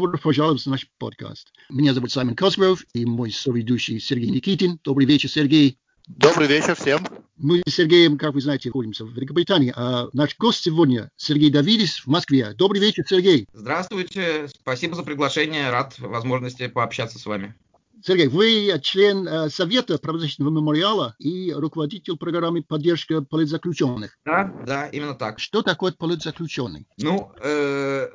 Добро пожаловать в наш подкаст. Меня зовут Саймон Косгров и мой соведущий Сергей Никитин. Добрый вечер, Сергей. Добрый вечер всем. Мы с Сергеем, как вы знаете, находимся в Великобритании, а наш гость сегодня Сергей Давидис в Москве. Добрый вечер, Сергей. Здравствуйте, спасибо за приглашение, рад возможности пообщаться с вами. Сергей, вы член э, Совета правозащитного мемориала и руководитель программы поддержки политзаключенных. Да, да, именно так. Что такое политзаключенный? Ну, э,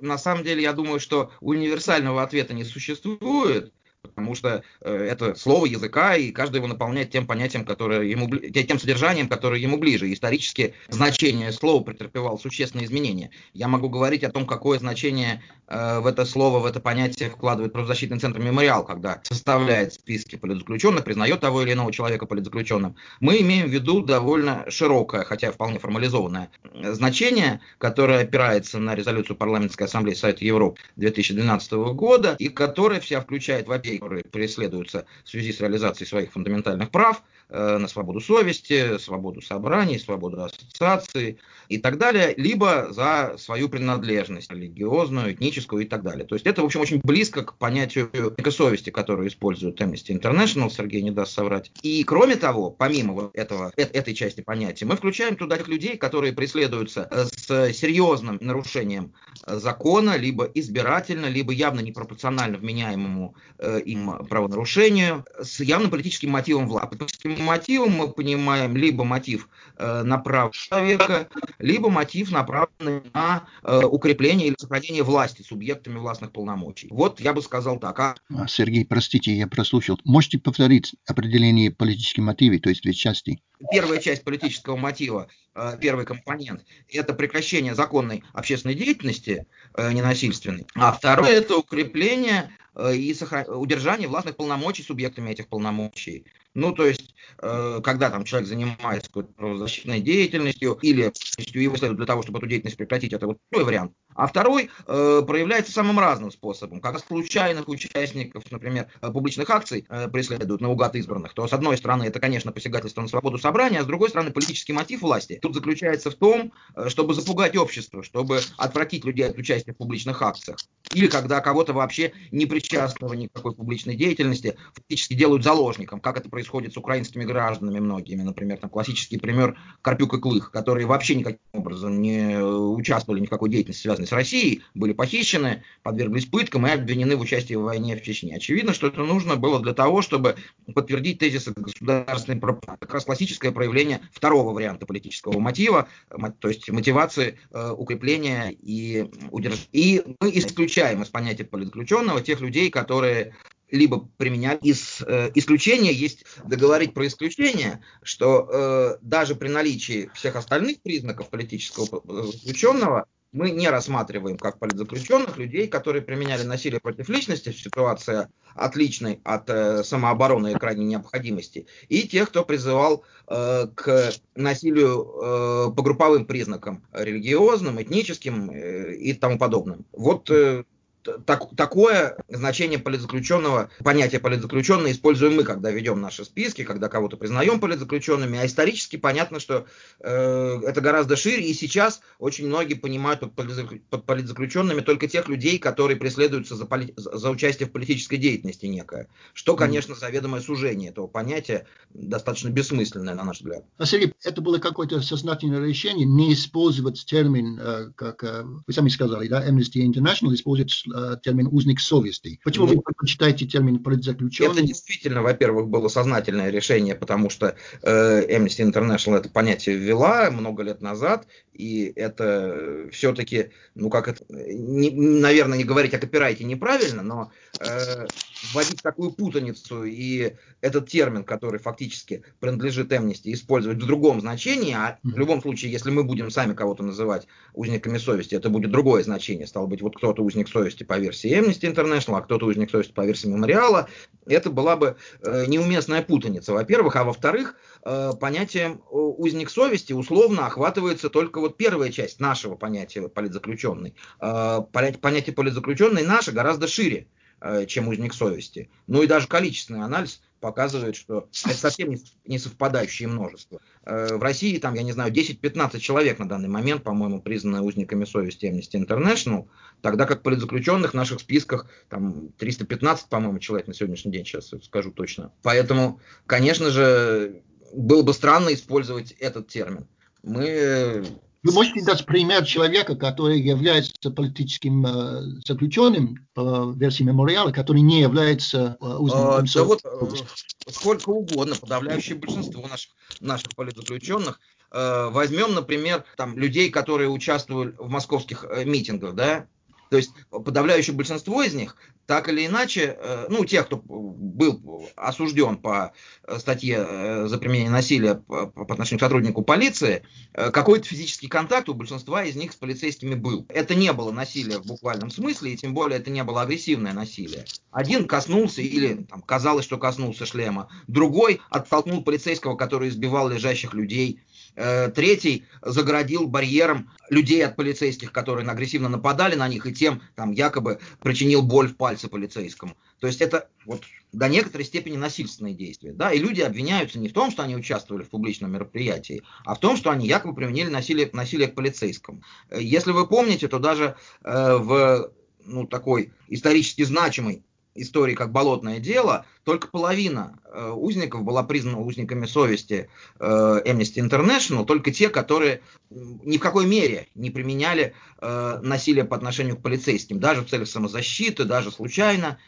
на самом деле, я думаю, что универсального ответа не существует потому что э, это слово языка, и каждый его наполняет тем понятием, которое ему, тем содержанием, которое ему ближе. Исторически значение слова претерпевало существенные изменения. Я могу говорить о том, какое значение э, в это слово, в это понятие вкладывает правозащитный центр «Мемориал», когда составляет списки политзаключенных, признает того или иного человека политзаключенным. Мы имеем в виду довольно широкое, хотя вполне формализованное значение, которое опирается на резолюцию Парламентской ассамблеи Совета Европы 2012 года, и которое вся включает, во-первых, которые преследуются в связи с реализацией своих фундаментальных прав на свободу совести, свободу собраний, свободу ассоциации и так далее, либо за свою принадлежность религиозную, этническую и так далее. То есть это, в общем, очень близко к понятию совести, которую использует Amnesty International, Сергей не даст соврать. И кроме того, помимо вот этого, э этой части понятия, мы включаем туда тех людей, которые преследуются э, с серьезным нарушением э, закона, либо избирательно, либо явно непропорционально вменяемому э, им правонарушению с явным политическим мотивом власти. Мотивом мы понимаем либо мотив э, на право человека, либо мотив направленный на э, укрепление или сохранение власти субъектами властных полномочий. Вот я бы сказал так. А... а Сергей, простите, я прослушал. Можете повторить определение политических мотивов, то есть две части? Первая часть политического мотива Э, первый компонент, это прекращение законной общественной деятельности э, ненасильственной, а второе это укрепление э, и удержание властных полномочий субъектами этих полномочий. Ну, то есть, когда там человек занимается какой-то правозащитной деятельностью или его следует для того, чтобы эту деятельность прекратить, это вот первый вариант. А второй э, проявляется самым разным способом. Когда случайных участников, например, публичных акций э, преследуют наугад избранных, то с одной стороны это, конечно, посягательство на свободу собрания, а с другой стороны политический мотив власти тут заключается в том, э, чтобы запугать общество, чтобы отвратить людей от участия в публичных акциях. Или когда кого-то вообще не причастного никакой публичной деятельности фактически делают заложником, как это происходит с украинскими гражданами многими. Например, там классический пример Карпюк и Клых, которые вообще никаким образом не участвовали ни в какой деятельности, связанной с Россией, были похищены, подверглись пыткам и обвинены в участии в войне в Чечне. Очевидно, что это нужно было для того, чтобы подтвердить тезисы государственной пропаганды. Как раз классическое проявление второго варианта политического мотива, то есть мотивации э, укрепления и удержания. И мы исключаем из понятия политзаключенного тех людей, которые либо применять из э, исключения. Есть договорить про исключение, что э, даже при наличии всех остальных признаков политического заключенного мы не рассматриваем как политзаключенных людей, которые применяли насилие против личности. В ситуации отличной от э, самообороны и крайней необходимости, и тех, кто призывал э, к насилию э, по групповым признакам, религиозным, этническим э, и тому подобным. Вот э, так, такое значение политзаключенного, понятие политзаключенного используем мы, когда ведем наши списки, когда кого-то признаем политзаключенными, а исторически понятно, что э, это гораздо шире, и сейчас очень многие понимают под, под политзаключенными только тех людей, которые преследуются за, поли, за участие в политической деятельности некое, что, конечно, заведомое сужение этого понятия достаточно бессмысленное, на наш взгляд. А, Сергей, это было какое-то сознательное решение не использовать термин, э, как э, вы сами сказали, да, Amnesty International использует Э, термин узник совести. Почему ну, вы предпочитаете термин политзаключенный? Это действительно, во-первых, было сознательное решение, потому что э, Amnesty International это понятие ввела много лет назад, и это все-таки, ну как это, не, наверное, не говорить о копирайте неправильно, но э, вводить такую путаницу и этот термин, который фактически принадлежит Amnesty, использовать в другом значении, а в любом случае, если мы будем сами кого-то называть узниками совести, это будет другое значение, стало быть, вот кто-то узник совести по версии Amnesty International, а кто-то узник совести по версии Мемориала, это была бы э, неуместная путаница, во-первых, а во-вторых, э, понятием э, узник совести условно охватывается только вот первая часть нашего понятия политзаключенный. Э, понятие политзаключенный наше гораздо шире. Э, чем узник совести. Ну и даже количественный анализ показывает, что это совсем не, совпадающее множество. Э, в России, там, я не знаю, 10-15 человек на данный момент, по-моему, признаны узниками совести Amnesty International, тогда как политзаключенных в наших списках там 315, по-моему, человек на сегодняшний день, сейчас скажу точно. Поэтому, конечно же, было бы странно использовать этот термин. Мы вы можете дать пример человека, который является политическим э, заключенным по версии мемориала, который не является э, узником? А, да вот э, сколько угодно, подавляющее большинство наших, наших политзаключенных. Э, возьмем, например, там, людей, которые участвовали в московских э, митингах, да, то есть подавляющее большинство из них, так или иначе, э, ну, тех, кто был осужден по э, статье э, за применение насилия по отношению к сотруднику полиции, какой-то физический контакт у большинства из них с полицейскими был. Это не было насилие в буквальном смысле, и тем более это не было агрессивное насилие. Один коснулся или там, казалось, что коснулся шлема, другой оттолкнул полицейского, который избивал лежащих людей, Э, третий загородил барьером людей от полицейских, которые агрессивно нападали на них, и тем там якобы причинил боль в пальце полицейскому. То есть это вот до некоторой степени насильственные действия. Да? И люди обвиняются не в том, что они участвовали в публичном мероприятии, а в том, что они якобы применили насилие, насилие к полицейскому. Э, если вы помните, то даже э, в ну, такой исторически значимой истории как болотное дело, только половина э, узников была признана узниками совести э, Amnesty International, только те, которые ни в какой мере не применяли э, насилие по отношению к полицейским, даже в целях самозащиты, даже случайно.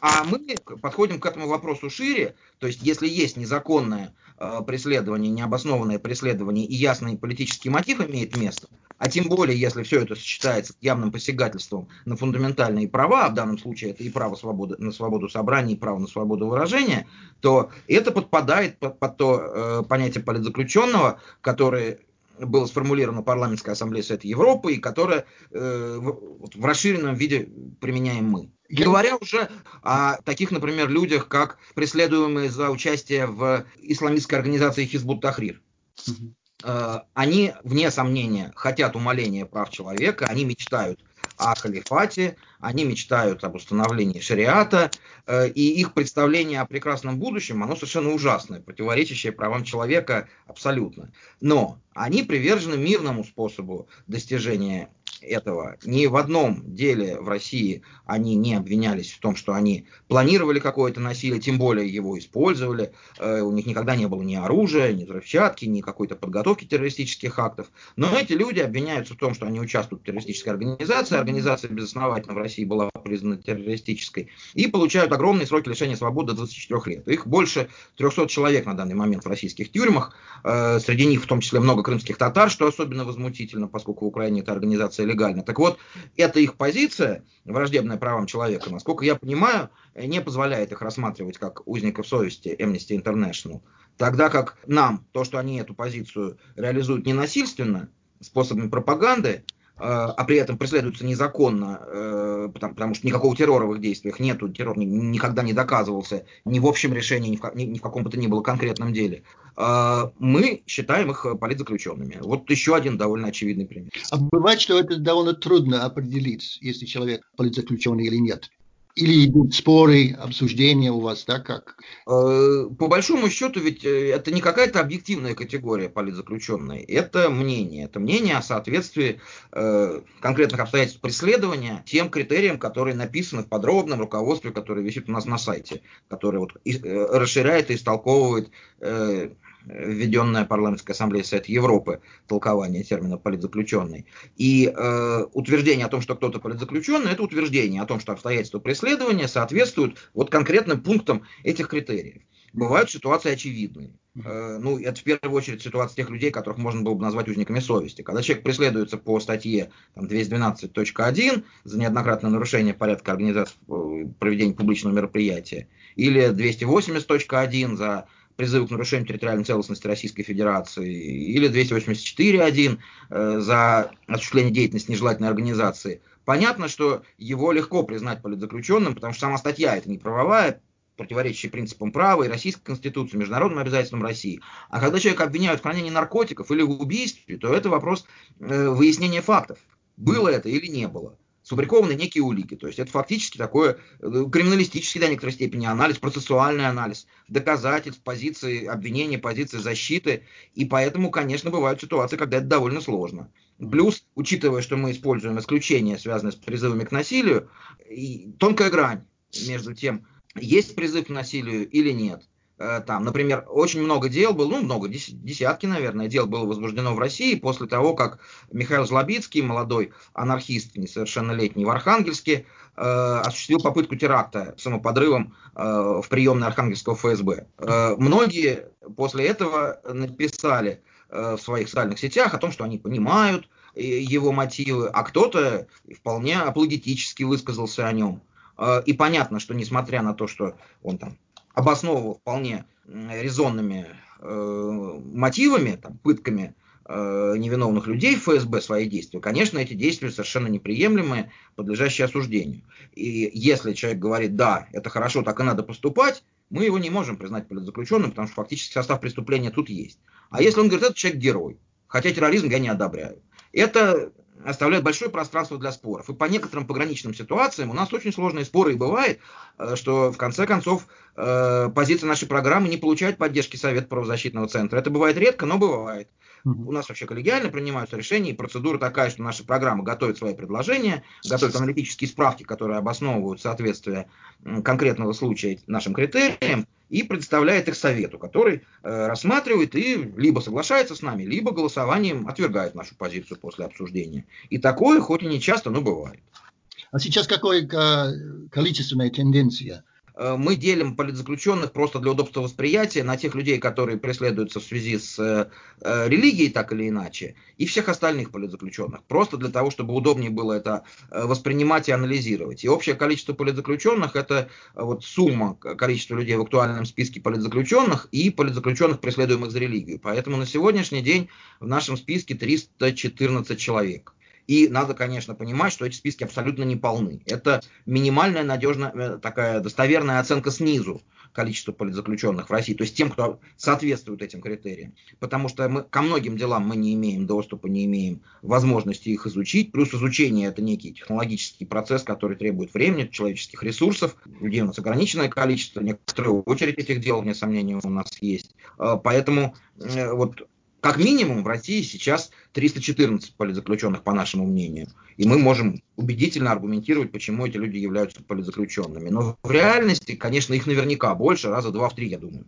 А мы подходим к этому вопросу шире, то есть если есть незаконное э, преследование, необоснованное преследование и ясный политический мотив имеет место, а тем более, если все это сочетается с явным посягательством на фундаментальные права, а в данном случае это и право свободы, на свободу собрания, и право на свободу выражения, то это подпадает под, под то э, понятие политзаключенного, которое было сформулировано парламентской ассамблеей Совета Европы и которое э, в, в расширенном виде применяем мы. Не говоря уже о таких, например, людях, как преследуемые за участие в исламистской организации Хизбут Тахрир. Э, они, вне сомнения, хотят умаления прав человека, они мечтают о халифате, они мечтают об установлении шариата, э, и их представление о прекрасном будущем, оно совершенно ужасное, противоречащее правам человека абсолютно. Но они привержены мирному способу достижения этого. Ни в одном деле в России они не обвинялись в том, что они планировали какое-то насилие, тем более его использовали. Э, у них никогда не было ни оружия, ни взрывчатки, ни какой-то подготовки террористических актов. Но эти люди обвиняются в том, что они участвуют в террористической организации. Организация безосновательно в России была признана террористической. И получают огромные сроки лишения свободы до 24 лет. Их больше 300 человек на данный момент в российских тюрьмах. Э, среди них в том числе много крымских татар, что особенно возмутительно, поскольку в Украине эта организация легально. Так вот, это их позиция, враждебная правам человека, насколько я понимаю, не позволяет их рассматривать как узников совести Amnesty International. Тогда как нам, то, что они эту позицию реализуют ненасильственно, способами пропаганды, а при этом преследуются незаконно, э, потому, потому что никакого террора в их действиях нету, террор никогда не доказывался ни в общем решении, ни в, ни, ни в каком бы то ни было конкретном деле. Э, мы считаем их политзаключенными. Вот еще один довольно очевидный пример. А бывает, что это довольно трудно определить, если человек политзаключенный или нет. Или идут споры, обсуждения у вас, да, как? Э, по большому счету, ведь э, это не какая-то объективная категория политзаключенной, это мнение. Это мнение о соответствии э, конкретных обстоятельств преследования тем критериям, которые написаны в подробном руководстве, которое висит у нас на сайте, которое вот, расширяет и истолковывает введенная парламентской ассамблеей Совета Европы, толкование термина политзаключенный. И э, утверждение о том, что кто-то политзаключенный, это утверждение о том, что обстоятельства преследования соответствуют вот конкретным пунктам этих критериев. Бывают ситуации очевидные. Э, ну, это в первую очередь ситуация тех людей, которых можно было бы назвать узниками совести. Когда человек преследуется по статье там, 212.1 за неоднократное нарушение порядка организации э, проведения публичного мероприятия, или 280.1 за призывы к нарушению территориальной целостности Российской Федерации, или 284.1 э, за осуществление деятельности нежелательной организации, понятно, что его легко признать политзаключенным, потому что сама статья это не правовая, противоречащая принципам права и Российской Конституции, международным обязательствам России. А когда человека обвиняют в хранении наркотиков или в убийстве, то это вопрос э, выяснения фактов. Было это или не было. Сфабрикованы некие улики. То есть это фактически такой э, криминалистический до некоторой степени анализ, процессуальный анализ доказательств, позиции обвинения, позиции защиты. И поэтому, конечно, бывают ситуации, когда это довольно сложно. Плюс, учитывая, что мы используем исключения, связанные с призывами к насилию, тонкая грань между тем, есть призыв к насилию или нет. Э, там, например, очень много дел было, ну, много, десятки, наверное, дел было возбуждено в России после того, как Михаил Злобицкий, молодой анархист, несовершеннолетний в Архангельске, э, осуществил попытку теракта самоподрывом э, в приемной Архангельского ФСБ. Э, многие после этого написали э, в своих социальных сетях о том, что они понимают э, его мотивы, а кто-то вполне аплодитически высказался о нем. Э, и понятно, что несмотря на то, что он там обосновывал вполне резонными э, мотивами, там, пытками э, невиновных людей ФСБ свои действия, конечно, эти действия совершенно неприемлемые, подлежащие осуждению. И если человек говорит, да, это хорошо, так и надо поступать, мы его не можем признать политзаключенным, потому что фактически состав преступления тут есть. А если он говорит, это человек герой, хотя терроризм я не одобряю, это оставляет большое пространство для споров. И по некоторым пограничным ситуациям у нас очень сложные споры и бывает, э, что в конце концов э, позиция нашей программы не получает поддержки Совета правозащитного центра. Это бывает редко, но бывает. У нас вообще коллегиально принимаются решения, и процедура такая, что наша программа готовит свои предложения, готовит аналитические справки, которые обосновывают соответствие конкретного случая нашим критериям, и представляет их совету, который э, рассматривает и либо соглашается с нами, либо голосованием отвергает нашу позицию после обсуждения. И такое, хоть и не часто, но бывает. А сейчас какое количественная тенденция? Э, мы делим политзаключенных просто для удобства восприятия на тех людей, которые преследуются в связи с э, э, религией, так или иначе, и всех остальных политзаключенных. Просто для того, чтобы удобнее было это воспринимать и анализировать. И общее количество политзаключенных – это вот сумма количества людей в актуальном списке политзаключенных и политзаключенных, преследуемых за религию. Поэтому на сегодняшний день в нашем списке 314 человек. И надо, конечно, понимать, что эти списки абсолютно не полны. Это минимальная, надежная, э, такая достоверная оценка снизу количества политзаключенных в России, то есть тем, кто соответствует этим критериям. Потому что мы, ко многим делам мы не имеем доступа, не имеем возможности их изучить. Плюс изучение это некий технологический процесс, который требует времени, человеческих ресурсов. Людей у нас ограниченное количество, некоторая очередь этих дел, вне сомнения, у нас есть. Э, поэтому э, вот как минимум в России сейчас 314 политзаключенных, по нашему мнению. И мы можем убедительно аргументировать, почему эти люди являются политзаключенными. Но в реальности, конечно, их наверняка больше, раза два в три, я думаю.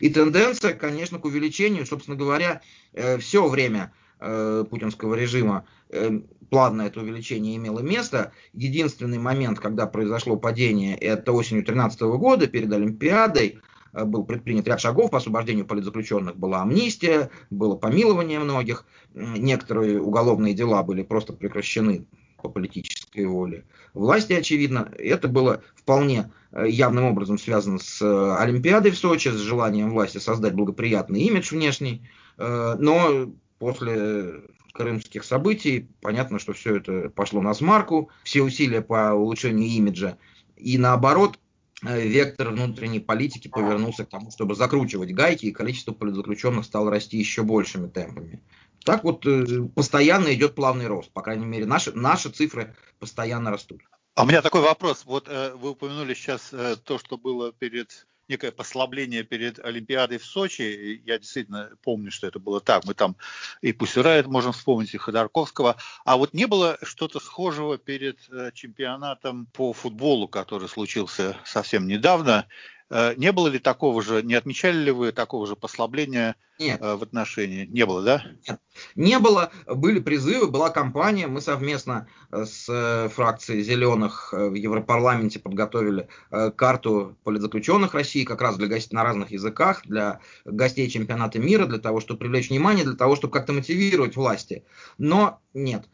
И тенденция, конечно, к увеличению, собственно говоря, э, все время э, путинского режима э, плавно это увеличение имело место. Единственный момент, когда произошло падение, это осенью 2013 года перед Олимпиадой, был предпринят ряд шагов по освобождению политзаключенных. Была амнистия, было помилование многих, некоторые уголовные дела были просто прекращены по политической воле власти, очевидно. Это было вполне э, явным образом связано с э, Олимпиадой в Сочи, с желанием власти создать благоприятный имидж внешний. Но после крымских событий понятно, что все это пошло на смарку, все усилия по улучшению имиджа. И наоборот, Э, вектор внутренней политики повернулся к тому, чтобы закручивать гайки, и количество политзаключенных стало расти еще большими темпами. Так вот э, постоянно идет плавный рост, по крайней мере, наши, наши цифры постоянно растут. А у меня такой вопрос. Вот э, вы упомянули сейчас то, что было перед некое послабление перед Олимпиадой в Сочи. Я действительно помню, что это было так. Мы там и Пусирает можем вспомнить, и Ходорковского. А вот не было что-то схожего перед э, чемпионатом по футболу, который случился совсем недавно. Э, не было ли такого же, не отмечали ли вы такого же послабления Нет. Э, в отношении? Не было, да? Нет. Не было. Были призывы, была кампания. Мы совместно э, с фракцией «Зеленых» в Европарламенте подготовили карту политзаключенных России как раз для гостей на разных языках, для гостей чемпионата мира, для того, чтобы привлечь внимание, для того, чтобы как-то мотивировать власти. Но нет.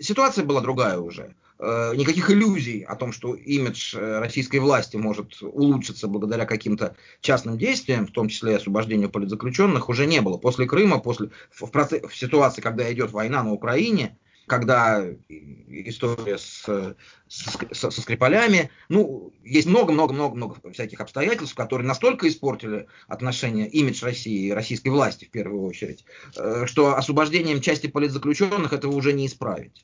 Ситуация была другая уже. Э, никаких иллюзий о том, что имидж э, российской власти может улучшиться благодаря каким-то частным действиям, в том числе освобождению политзаключенных, уже не было. После Крыма, после, в, процесс, в ситуации, когда идет война на Украине, когда история с, с, со Скрипалями, ну, есть много-много-много-много всяких обстоятельств, которые настолько испортили отношения, имидж России и российской власти в первую очередь, э, что освобождением части политзаключенных этого уже не исправить.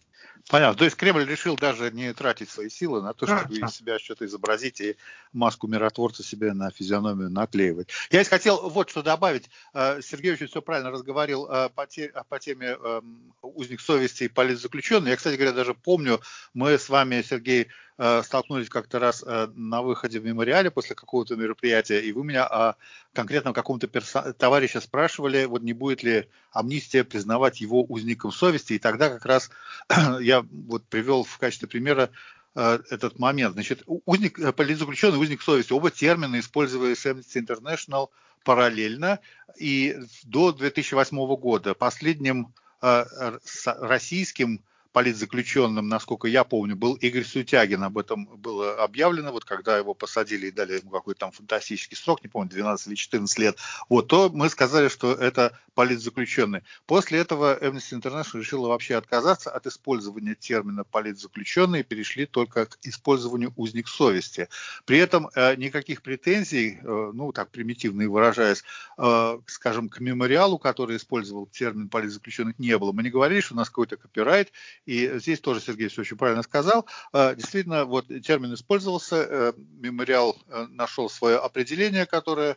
Понятно. То есть Кремль решил даже не тратить свои силы на то, чтобы из себя что-то изобразить и маску миротворца себе на физиономию наклеивать. Я хотел вот что добавить. Э, Сергей очень все правильно разговаривал э, по, те, по теме эм, узник совести и политзаключенный. Я, кстати говоря, даже помню, мы с вами, Сергей, Э, столкнулись как-то раз э, на выходе в мемориале после какого-то мероприятия, и вы меня о конкретном каком-то перса- товарище спрашивали, вот не будет ли амнистия признавать его узником совести, и тогда как раз я вот привел в качестве примера э, этот момент. Значит, узник, политзаключенный, узник совести, оба термина использовались Amnesty International параллельно, и до 2008 года. Последним российским политзаключенным, насколько я помню, был Игорь Сутягин. Об этом было объявлено, вот когда его посадили и дали ему какой-то там фантастический срок, не помню, 12 или 14 лет, вот, то мы сказали, что это политзаключенный. После этого Amnesty International решила вообще отказаться от использования термина политзаключенный и перешли только к использованию узник совести. При этом э, никаких претензий, э, ну так примитивно выражаясь, э, скажем, к мемориалу, который использовал термин политзаключенных, не было. Мы не говорили, что у нас какой-то копирайт, и здесь тоже Сергей все очень правильно сказал. Э, действительно, вот термин использовался, э, мемориал э, нашел свое определение, которое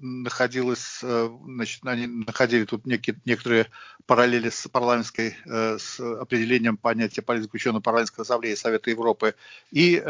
находилось, значит, они находили тут некие, некоторые параллели с парламентской, с определением понятия политзаключенного парламентской ассамблеи Совета Европы. И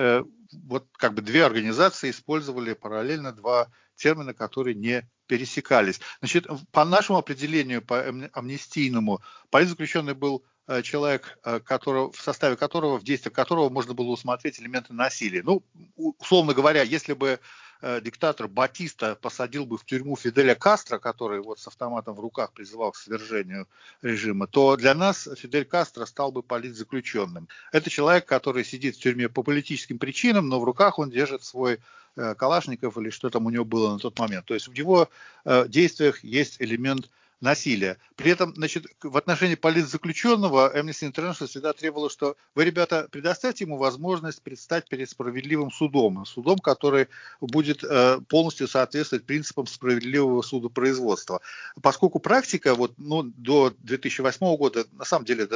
вот как бы две организации использовали параллельно два термина, которые не пересекались. Значит, по нашему определению, по амнистийному, политзаключенный был Э, человек, э, которого, в составе которого, в действиях которого можно было усмотреть элементы насилия. Ну, условно говоря, если бы э, диктатор Батиста посадил бы в тюрьму Фиделя Кастро, который вот с автоматом в руках призывал к свержению режима, то для нас Фидель Кастро стал бы политзаключенным. Это человек, который сидит в тюрьме по политическим причинам, но в руках он держит свой Калашников или что там у него было на тот момент. То есть в его действиях есть элемент насилия. При этом, значит, в отношении политзаключенного Amnesty International всегда требовало, что вы, ребята, предоставьте ему возможность предстать перед справедливым судом, судом, который будет э, полностью соответствовать принципам справедливого судопроизводства. Поскольку практика вот, ну, до 2008 года, на самом деле,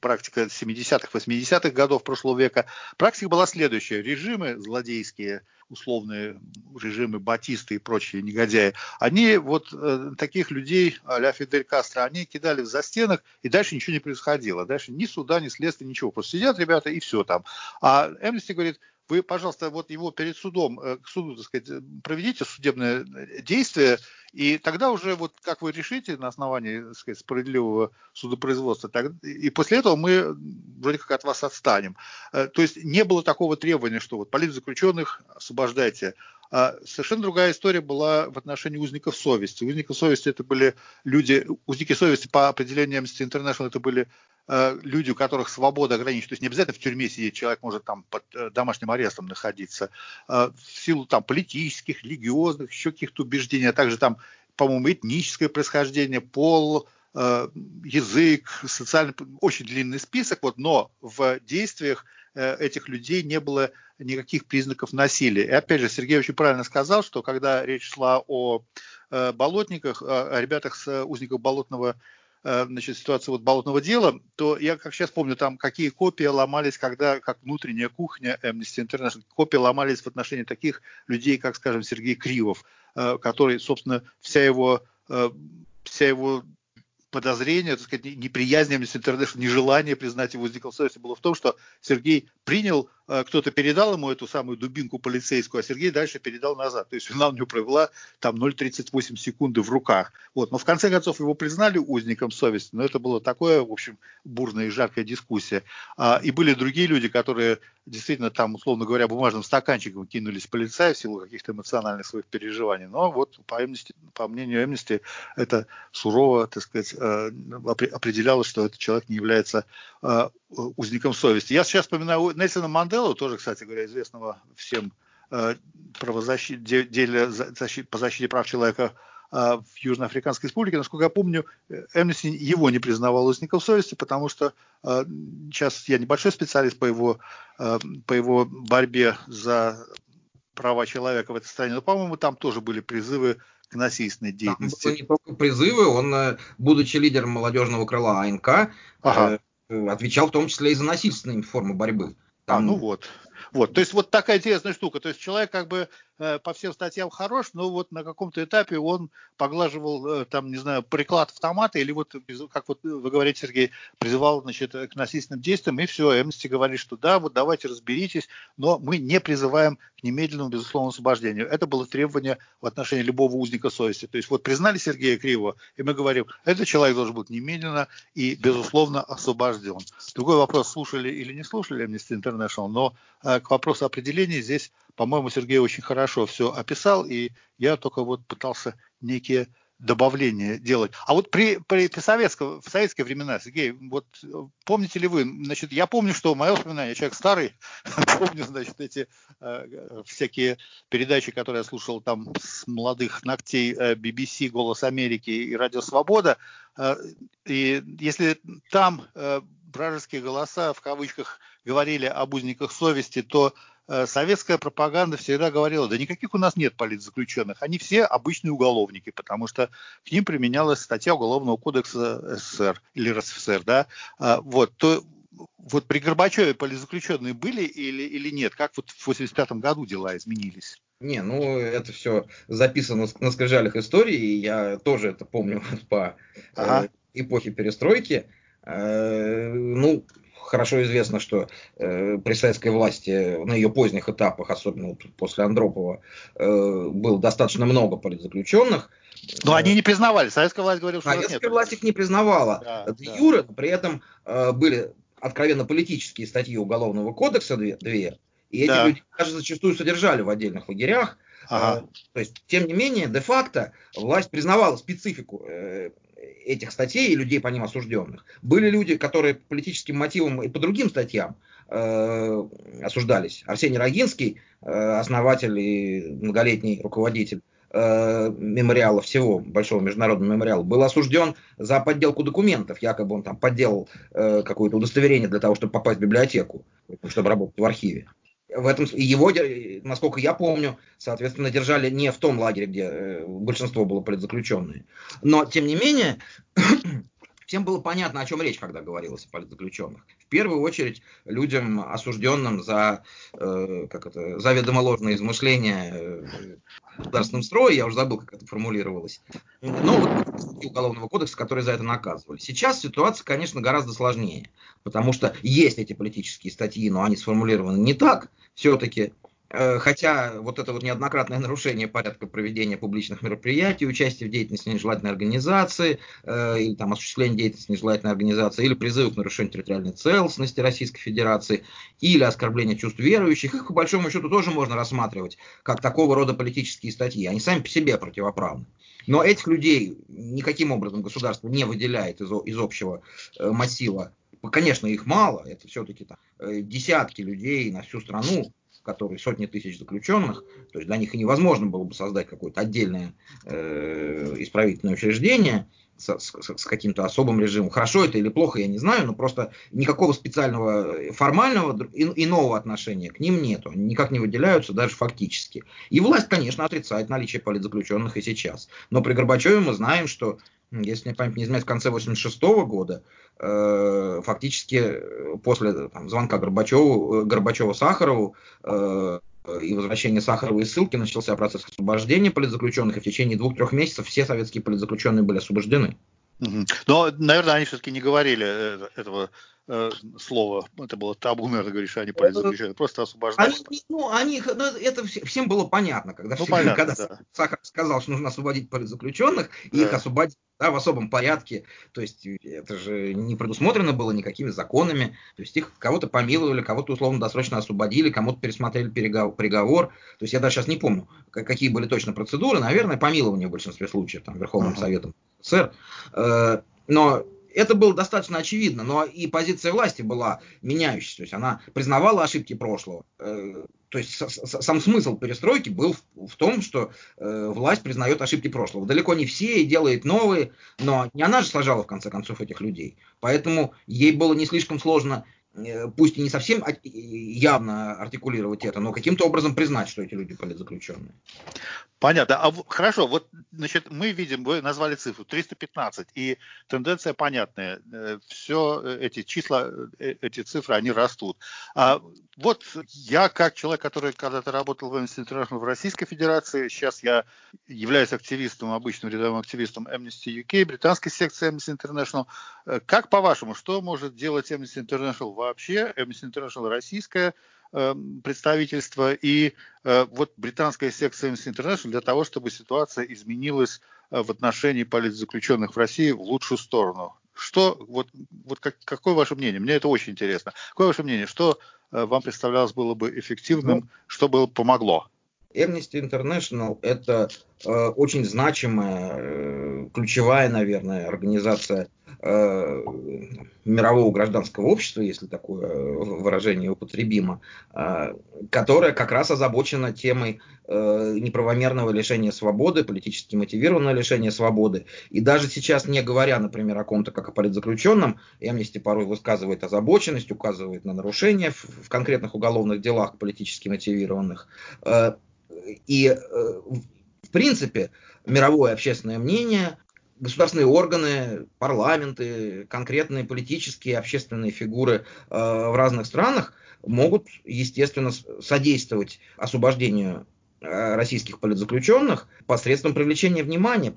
практика 70-х, 80-х годов прошлого века, практика была следующая. Режимы злодейские, условные режимы Батисты и прочие негодяи, они вот э, таких людей, а Фидель Кастро, они кидали в застенок, и дальше ничего не происходило. Дальше ни суда, ни следствия, ничего. Просто сидят ребята, и все там. А Эмнисти говорит, вы, пожалуйста, вот его перед судом, э, к суду, так сказать, проведите судебное действие, и тогда уже, вот как вы решите на основании так сказать, справедливого судопроизводства, так, и после этого мы вроде как от вас отстанем. Э, то есть не было такого требования, что вот политзаключенных освобождайте. А совершенно другая история была в отношении узников совести. Узников совести это были люди, узники совести по определению Amnesty International это были Э, люди, у которых свобода ограничена, то есть не обязательно в тюрьме сидеть, человек может там под э, домашним арестом находиться, э, в силу там политических, религиозных, еще каких-то убеждений, а также там, по-моему, этническое происхождение, пол, язык, социальный, очень длинный список, вот, но в действиях этих людей не было никаких признаков насилия. И опять же, Сергей очень правильно сказал, что когда речь шла о болотниках, о ребятах с узников болотного значит, ситуацию вот болотного дела, то я как сейчас помню, там какие копии ломались, когда, как внутренняя кухня Amnesty International, копии ломались в отношении таких людей, как, скажем, Сергей Кривов, э, который, собственно, вся его, э, вся его подозрение, так сказать, неприязнь Amnesty International, нежелание признать его узником совести было в том, что Сергей принял Э, кто-то передал ему эту самую дубинку полицейскую, а Сергей дальше передал назад. То есть она у него провела там 0,38 секунды в руках. Вот. Но в конце концов его признали узником совести, но это было такое, в общем, бурная и жаркая дискуссия. А, и были другие люди, которые действительно там, условно говоря, бумажным стаканчиком кинулись в полицая в силу каких-то эмоциональных своих переживаний. Но вот по, Amnesty, по мнению Amnesty это сурово, так сказать, э, определялось, что этот человек не является э, узником совести. Я сейчас вспоминаю Нельсона Манделу, тоже, кстати говоря, известного всем э, правозащит, деле защит, по защите прав человека э, в Южноафриканской республике. Насколько я помню, Эмнести его не признавал узником совести, потому что э, сейчас я небольшой специалист по его, э, по его борьбе за права человека в этой стране, но, по-моему, там тоже были призывы к насильственной деятельности. Там были не только призывы, он, э, будучи лидером молодежного крыла АНК, э, ага отвечал в том числе и за насильственные формы борьбы. А, Там... А, ну вот. Вот, то есть вот такая интересная штука. То есть человек как бы по всем статьям хорош, но вот на каком-то этапе он поглаживал, э, там, не знаю, приклад автомата или вот, как вот вы говорите, Сергей, призывал, значит, к насильственным действиям, и все, Эмнисти говорит, что да, вот давайте разберитесь, но мы не призываем к немедленному, безусловному освобождению. Это было требование в отношении любого узника совести. То есть вот признали Сергея Кривого, и мы говорим, этот человек должен быть немедленно и, безусловно, освобожден. Другой вопрос, слушали или не слушали Amnesty International, но э, к вопросу определения здесь, по-моему, Сергей очень хорошо все описал, и я только вот пытался некие добавления делать. А вот при, при, при советском, в советские времена, Сергей, вот помните ли вы, значит, я помню, что мое воспоминание, человек старый, помню, значит, эти э, всякие передачи, которые я слушал там с молодых ногтей э, BBC, Голос Америки и Радио Свобода, э, и если там э, вражеские голоса в кавычках говорили об узниках совести, то советская пропаганда всегда говорила, да никаких у нас нет политзаключенных, они все обычные уголовники, потому что к ним применялась статья Уголовного кодекса СССР или РСФСР, да, а, вот, то вот при Горбачеве политзаключенные были или, или нет? Как вот в 85 году дела изменились? Не, ну это все записано на скрижалях истории, я тоже это помню по э, ага. э, эпохе перестройки. Э, ну, хорошо известно, что э, при советской власти на ее поздних этапах, особенно вот после Андропова, э, было достаточно много политзаключенных. Но они не признавали. Советская власть говорила, что Советская нет. власть их не признавала. Да, да. Юра, при этом э, были откровенно политические статьи Уголовного кодекса, две, две и эти да. люди даже зачастую содержали в отдельных лагерях. Ага. Э, то есть, тем не менее, де-факто власть признавала специфику э, этих статей и людей по ним осужденных. Были люди, которые по политическим мотивам и по другим статьям э, осуждались. Арсений Рогинский, э, основатель и многолетний руководитель э, мемориала всего, большого международного мемориала, был осужден за подделку документов. Якобы он там подделал э, какое-то удостоверение для того, чтобы попасть в библиотеку, чтобы работать в архиве в этом его, насколько я помню, соответственно, держали не в том лагере, где э, большинство было политзаключенные. Но, тем не менее, всем было понятно, о чем речь, когда говорилось о политзаключенных. В первую очередь людям, осужденным за, э, как это, заведомо ложное измышление э, в государственном строе, я уже забыл, как это формулировалось, но вот статьи Уголовного кодекса, которые за это наказывали. Сейчас ситуация, конечно, гораздо сложнее, потому что есть эти политические статьи, но они сформулированы не так, все-таки хотя вот это вот неоднократное нарушение порядка проведения публичных мероприятий, участие в деятельности нежелательной организации, э, или там осуществление деятельности нежелательной организации, или призыв к нарушению территориальной целостности Российской Федерации, или оскорбление чувств верующих, их по большому счету тоже можно рассматривать как такого рода политические статьи. Они сами по себе противоправны. Но этих людей никаким образом государство не выделяет из, из общего э, массива. Конечно, их мало, это все-таки э, десятки людей на всю страну, которые сотни тысяч заключенных, то есть для них и невозможно было бы создать какое-то отдельное э, исправительное учреждение с, с, с каким-то особым режимом. Хорошо это или плохо, я не знаю, но просто никакого специального э, формального и, иного отношения к ним нету. Они никак не выделяются даже фактически. И власть, конечно, отрицает наличие политзаключенных и сейчас. Но при Горбачеве мы знаем, что если мне память не изменяет, в конце 86 года, э, фактически э, после там, звонка Горбачеву, э, Горбачева-Сахарову э, и возвращения Сахарова из ссылки начался процесс освобождения политзаключенных, и в течение двух-трех месяцев все советские политзаключенные были освобождены. Но, наверное, они все-таки не говорили э, этого э, слова. Это было табу, наверное, говоришь, они политзаключенные. Просто освобождали. Они, ну, они, ну, это всем было понятно, когда, ну, понятно, когда да. Сахар сказал, что нужно освободить политзаключенных, и их освободить да, в особом порядке. То есть это же не предусмотрено было никакими законами. То есть их кого-то помиловали, кого-то условно досрочно освободили, кому-то пересмотрели приговор. То есть я даже сейчас не помню, какие были точно процедуры. Наверное, помилование в большинстве случаев там, Верховным uh-huh. Советом СССР. Э, но это было достаточно очевидно, но и позиция власти была меняющейся, то есть она признавала ошибки прошлого. Э, то есть сам смысл перестройки был в, том, что э, власть признает ошибки прошлого. Далеко не все и делает новые, но не она же сажала в конце концов этих людей. Поэтому ей было не слишком сложно пусть и не совсем явно артикулировать это, но каким-то образом признать, что эти люди политзаключенные. Понятно. А хорошо, вот значит, мы видим, вы назвали цифру 315, и тенденция понятная. Э, Все э, эти числа, эти цифры, они растут. А вот я, как человек, который когда-то работал в Amnesty International в Российской Федерации, сейчас я являюсь активистом, обычным рядовым активистом Amnesty UK, британской секции Amnesty International. Как по-вашему, что может делать Amnesty International в вообще, Amnesty International российское э, представительство и э, вот британская секция Amnesty International для того, чтобы ситуация изменилась э, в отношении политзаключенных в России в лучшую сторону. Что, вот, вот как, какое ваше мнение? Мне это очень интересно. Какое ваше мнение? Что э, вам представлялось было бы эффективным, ну, что бы помогло? Amnesty International – это очень значимая, э, ключевая, наверное, организация э, мирового гражданского общества, если такое выражение употребимо, э, которая как раз озабочена темой э, неправомерного лишения свободы, политически мотивированного лишения свободы. И даже сейчас, не говоря, например, о ком-то как о политзаключенном, Amnesty порой высказывает озабоченность, указывает на нарушения в, конкретных уголовных делах политически мотивированных. Э, и, э, в принципе, мировое общественное мнение, государственные органы, парламенты, конкретные политические, общественные фигуры э, в разных странах могут, естественно, содействовать освобождению э, российских политзаключенных посредством привлечения внимания,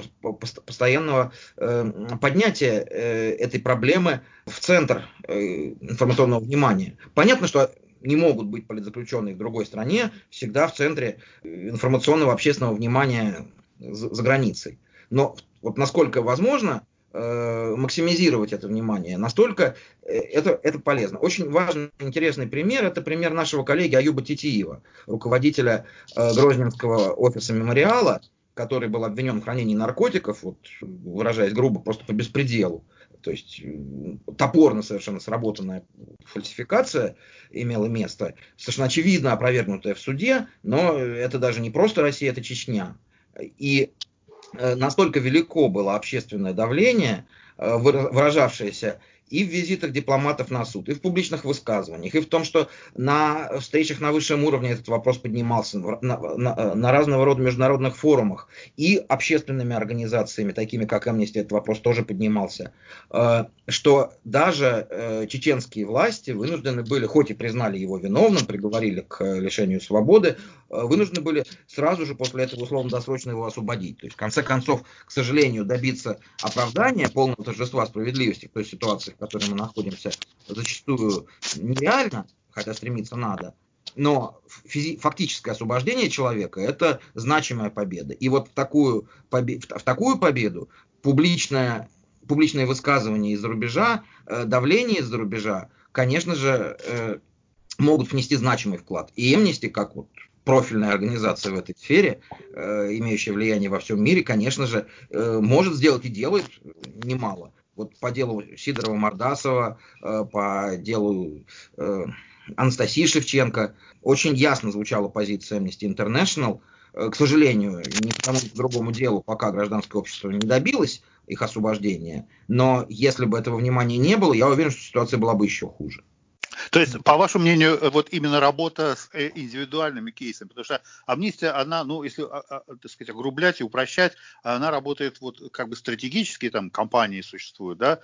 постоянного поднятия этой проблемы в центр информационного внимания. Понятно, что не могут быть политзаключенные в другой стране, всегда в центре информационного общественного внимания за, за границей. Но вот насколько возможно э, максимизировать это внимание, настолько э, это, это полезно. Очень важный, интересный пример, это пример нашего коллеги Аюба Титиева, руководителя э, Грозненского офиса мемориала, который был обвинен в хранении наркотиков, вот, выражаясь грубо, просто по беспределу то есть топорно совершенно сработанная фальсификация имела место, совершенно очевидно опровергнутая в суде, но это даже не просто Россия, это Чечня. И э, настолько велико было общественное давление, э, выражавшееся и в визитах дипломатов на суд, и в публичных высказываниях, и в том, что на встречах на высшем уровне этот вопрос поднимался, на, на, на разного рода международных форумах, и общественными организациями, такими как Amnesty, этот вопрос тоже поднимался, э, что даже э, чеченские власти вынуждены были, хоть и признали его виновным, приговорили к лишению свободы, э, вынуждены были сразу же после этого условно-досрочно его освободить. То есть, в конце концов, к сожалению, добиться оправдания, полного торжества справедливости в той ситуации, которой мы находимся, зачастую нереально, хотя стремиться надо. Но физи- фактическое освобождение человека – это значимая победа. И вот в такую, побе- в такую победу публичное, публичное высказывание из-за рубежа, э, давление из-за рубежа, конечно же, э, могут внести значимый вклад. И Amnesty, как вот профильная организация в этой сфере, э, имеющая влияние во всем мире, конечно же, э, может сделать и делает немало вот по делу Сидорова Мордасова, э, по делу э, Анастасии Шевченко, очень ясно звучала позиция Amnesty International. Э, к сожалению, ни по тому, ни по другому делу пока гражданское общество не добилось их освобождения. Но если бы этого внимания не было, я уверен, что ситуация была бы еще хуже. То есть, по вашему мнению, вот именно работа с э, индивидуальными кейсами, потому что амнистия, она, ну, если, а, а, так сказать, огрублять и упрощать, она работает вот как бы стратегически, там, компании существуют, да,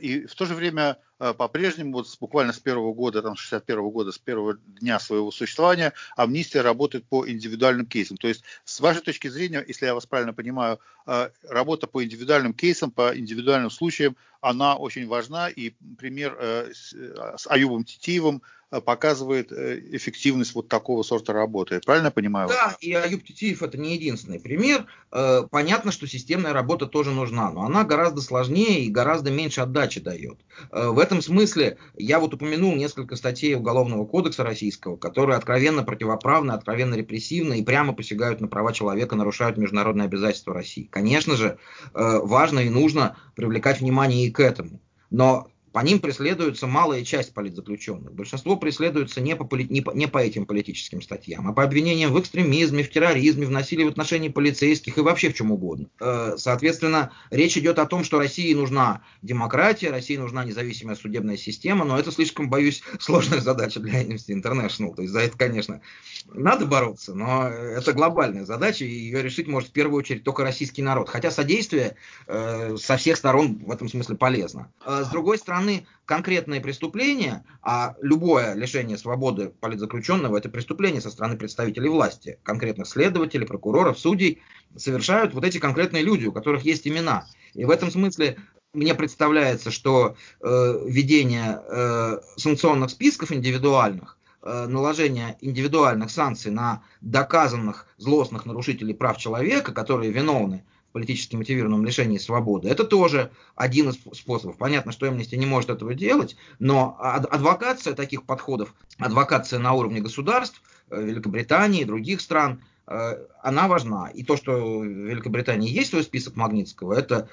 и в то же время Э, по-прежнему, вот буквально с первого года, там, 61 -го года, с первого дня своего существования, амнистия работает по индивидуальным кейсам. То есть, с вашей точки зрения, если я вас правильно понимаю, э, работа по индивидуальным кейсам, по индивидуальным случаям, она очень важна, и пример э, с Аюбом Титиевым – Э, показывает э, эффективность вот такого сорта работы. Я правильно понимаю? Да, и Аюб Титиев это не единственный пример. Э, понятно, что системная работа тоже нужна, но она гораздо сложнее и гораздо меньше отдачи дает. В этом смысле я вот упомянул несколько статей Уголовного кодекса российского, которые откровенно противоправны, откровенно репрессивны и прямо посягают на права человека, нарушают международные обязательства России. Конечно же, важно и нужно привлекать внимание и к этому. Но по ним преследуется малая часть политзаключенных. Большинство преследуется не по, не, по, не по этим политическим статьям, а по обвинениям в экстремизме, в терроризме, в насилии в отношении полицейских и вообще в чем угодно. Э, соответственно, речь идет о том, что России нужна демократия, России нужна независимая судебная система, но это слишком, боюсь, сложная задача для Amnesty International. То есть за это, конечно, надо бороться, но это глобальная задача, и ее решить может в первую очередь только российский народ. Хотя содействие э, со всех сторон в этом смысле полезно. Э, с другой стороны, стороны, конкретные преступления, а любое лишение свободы политзаключенного – это преступление со стороны представителей власти, конкретных следователей, прокуроров, судей, совершают вот эти конкретные люди, у которых есть имена. И в этом смысле мне представляется, что э, введение э, санкционных списков индивидуальных э, наложение индивидуальных санкций на доказанных злостных нарушителей прав человека, которые виновны политически мотивированном лишении свободы. Это тоже один из способов. Понятно, что Amnesty не может этого делать, но адвокация таких подходов, адвокация на уровне государств, э, Великобритании и других стран, э, она важна. И то, что в Великобритании есть свой список Магнитского, это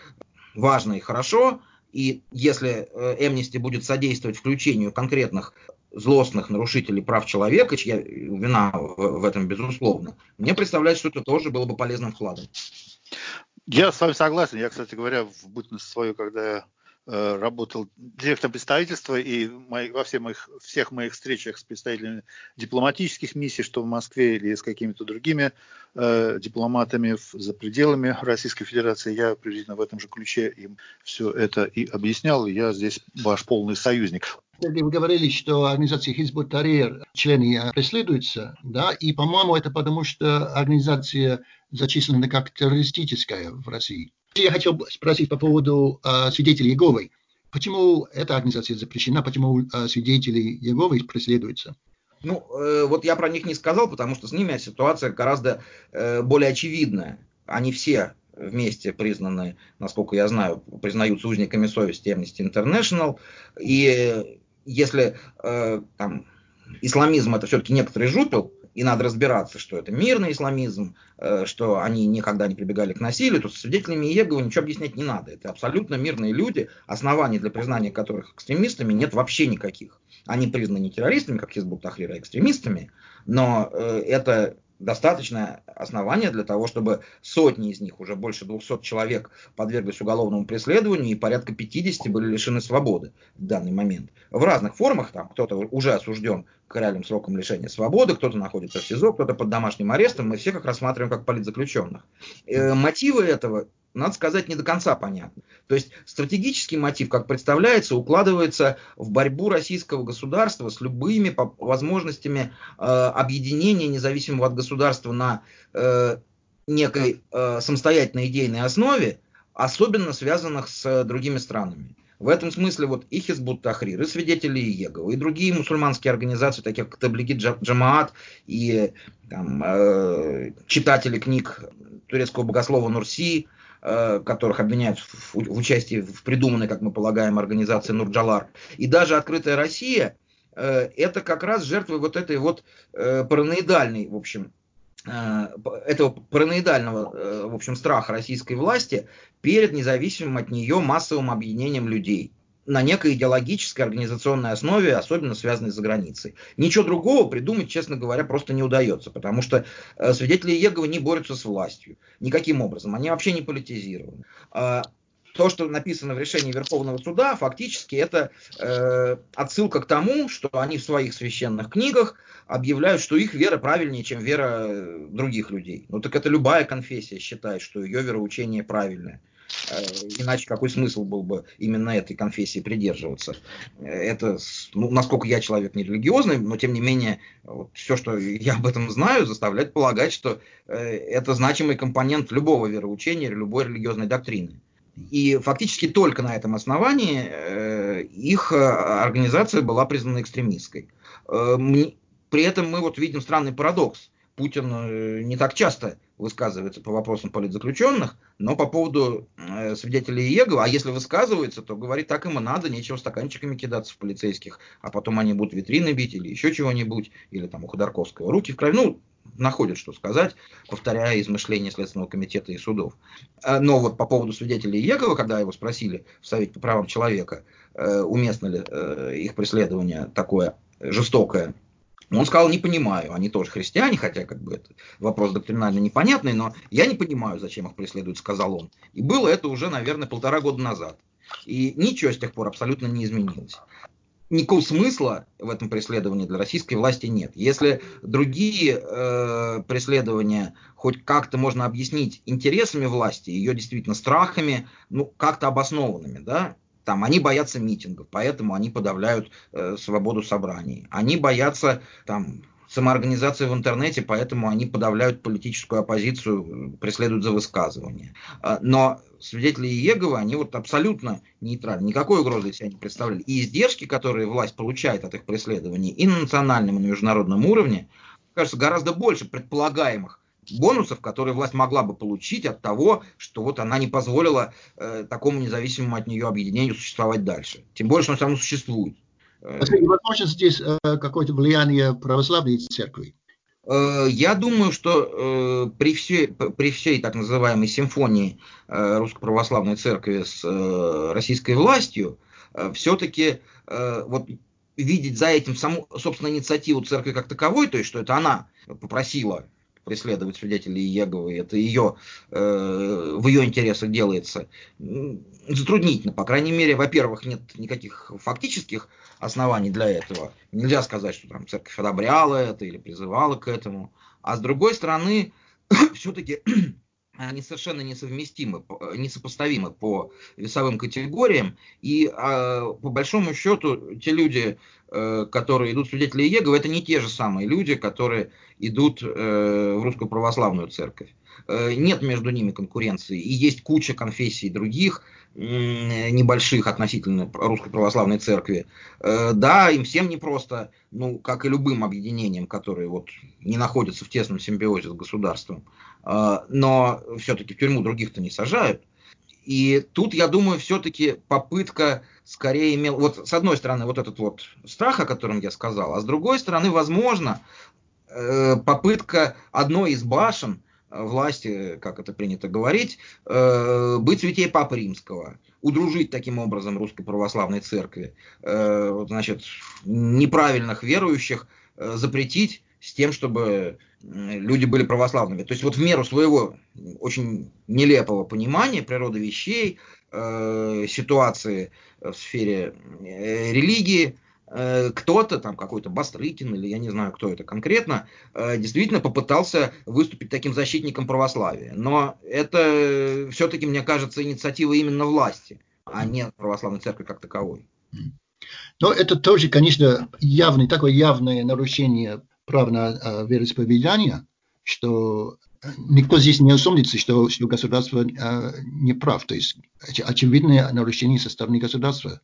важно и хорошо. И если э, Amnesty будет содействовать включению конкретных злостных нарушителей прав человека, чья вина в этом безусловно, мне представляется, что это тоже было бы полезным вкладом. Я с вами согласен. Я, кстати говоря, в бытность свою, когда я работал директором представительства и мои, во всех моих, всех моих встречах с представителями дипломатических миссий, что в Москве или с какими-то другими э, дипломатами в, за пределами Российской Федерации, я приблизительно в этом же ключе им все это и объяснял. Я здесь ваш полный союзник. Вы говорили, что организация Хизбут Тарир члены э, преследуются, да, и, по-моему, это потому, что организация зачислена как террористическая в России. Я хотел спросить по поводу э, свидетелей Иеговы. Почему эта организация запрещена, почему э, свидетели Иеговы преследуются? Ну, э, вот я про них не сказал, потому что с ними ситуация гораздо э, более очевидная. Они все вместе признаны, насколько я знаю, признаются узниками совести Amnesty International. И если э, там, исламизм это все-таки некоторый жупел, и надо разбираться, что это мирный исламизм, э, что они никогда не прибегали к насилию, то со свидетелями Иеговы ничего объяснять не надо. Это абсолютно мирные люди, оснований для признания которых экстремистами нет вообще никаких. Они признаны не террористами, как Хизбут Тахрир, а экстремистами, но э, это достаточное основание для того, чтобы сотни из них, уже больше 200 человек, подверглись уголовному преследованию и порядка 50 были лишены свободы в данный момент. В разных формах, там кто-то уже осужден к реальным срокам лишения свободы, кто-то находится в СИЗО, кто-то под домашним арестом, мы всех их рассматриваем как политзаключенных. Э, мотивы этого надо сказать, не до конца понятно. То есть стратегический мотив, как представляется, укладывается в борьбу российского государства с любыми возможностями э, объединения независимого от государства на э, некой э, самостоятельной идейной основе, особенно связанных с другими странами. В этом смысле вот и Хизбут Тахрир, и Свидетели Иеговы, и другие мусульманские организации, такие как Таблиги Джамаат, и там, э, читатели книг турецкого богослова Нурси, Э, которых обвиняют в, в участии в придуманной, как мы полагаем, организации Нурджалар. И даже «Открытая Россия» э, это как раз жертвы вот этой вот э, параноидальной, в общем, этого параноидального, в общем, страха российской власти перед независимым от нее массовым объединением людей на некой идеологической организационной основе, особенно связанной за границей. Ничего другого придумать, честно говоря, просто не удается, потому что э, свидетели Иеговы не борются с властью никаким образом, они вообще не политизированы. Э, то, что написано в решении Верховного суда, фактически это э, отсылка к тому, что они в своих священных книгах объявляют, что их вера правильнее, чем вера других людей. Ну так это любая конфессия считает, что ее вероучение правильное. Иначе какой смысл был бы именно этой конфессии придерживаться? Это, ну, насколько я человек не религиозный, но тем не менее, вот, все, что я об этом знаю, заставляет полагать, что э, это значимый компонент любого вероучения, любой религиозной доктрины. И фактически только на этом основании э, их организация была признана экстремистской. При этом мы вот видим странный парадокс. Путин не так часто высказывается по вопросам политзаключенных, но по поводу э, свидетелей Иеговы, а если высказывается, то говорит, так им и надо, нечего стаканчиками кидаться в полицейских, а потом они будут витрины бить или еще чего-нибудь, или там у Ходорковского руки в крови. Ну, находят, что сказать, повторяя измышления Следственного комитета и судов. Э, но вот по поводу свидетелей Егова, когда его спросили в Совете по правам человека, э, уместно ли их преследование такое жестокое, он сказал, не понимаю, они тоже христиане, хотя как бы это вопрос доктринально непонятный, но я не понимаю, зачем их преследуют, сказал он. И было это уже, наверное, полтора года назад. И ничего с тех пор абсолютно не изменилось. Никакого смысла в этом преследовании для российской власти нет. Если другие э, преследования хоть как-то можно объяснить интересами власти, ее действительно страхами, ну, как-то обоснованными, да, там, они боятся митингов, поэтому они подавляют э, свободу собраний. Они боятся там, самоорганизации в интернете, поэтому они подавляют политическую оппозицию, преследуют за высказывание. А, но свидетели Иеговы, они вот абсолютно нейтральны, никакой угрозы себя не представляли. И издержки, которые власть получает от их преследований и на национальном, и на международном уровне, кажется, гораздо больше предполагаемых бонусов, которые власть могла бы получить от того, что вот она не позволила э, такому независимому от нее объединению существовать дальше. Тем более, что оно само существует. Э, возможно, здесь э, какое-то влияние православной церкви? Э, я думаю, что при всей, при всей так называемой симфонии Русской Православной Церкви с российской властью, все-таки вот видеть за этим саму, собственно, инициативу церкви как таковой, то есть, что это она попросила преследовать свидетелей Иеговы, это ее, э, в ее интересах делается, затруднительно. По крайней мере, во-первых, нет никаких фактических оснований для этого. Нельзя сказать, что там церковь одобряла это или призывала к этому. А с другой стороны, все-таки они совершенно несовместимы, несопоставимы по весовым категориям. И э, по большому счету те люди, э, которые идут свидетели Иеговы, это не те же самые люди, которые идут э, в русскую православную церковь. Э, нет между ними конкуренции. И есть куча конфессий других, небольших относительно русской православной церкви. Э, да, им всем непросто, ну, как и любым объединениям, которые вот не находятся в тесном симбиозе с государством. Э, но все-таки в тюрьму других-то не сажают. И тут, я думаю, все-таки попытка скорее имела... Вот с одной стороны, вот этот вот страх, о котором я сказал, а с другой стороны, возможно, попытка одной из башен власти, как это принято говорить, э, быть святей Папы Римского, удружить таким образом русской православной церкви, э, значит, неправильных верующих э, запретить с тем, чтобы люди были православными. То есть вот в меру своего очень нелепого понимания природы вещей, ситуации в сфере религии, кто-то, там какой-то Бастрыкин или я не знаю, кто это конкретно, э, действительно попытался выступить таким защитником православия. Но это все-таки, мне кажется, инициатива именно власти, а не православной церкви как таковой. Но это тоже, конечно, явное, такое явное нарушение прав на э, вероисповедание, что никто здесь не усомнится, что, что государство не прав. То есть очевидное нарушение со стороны государства.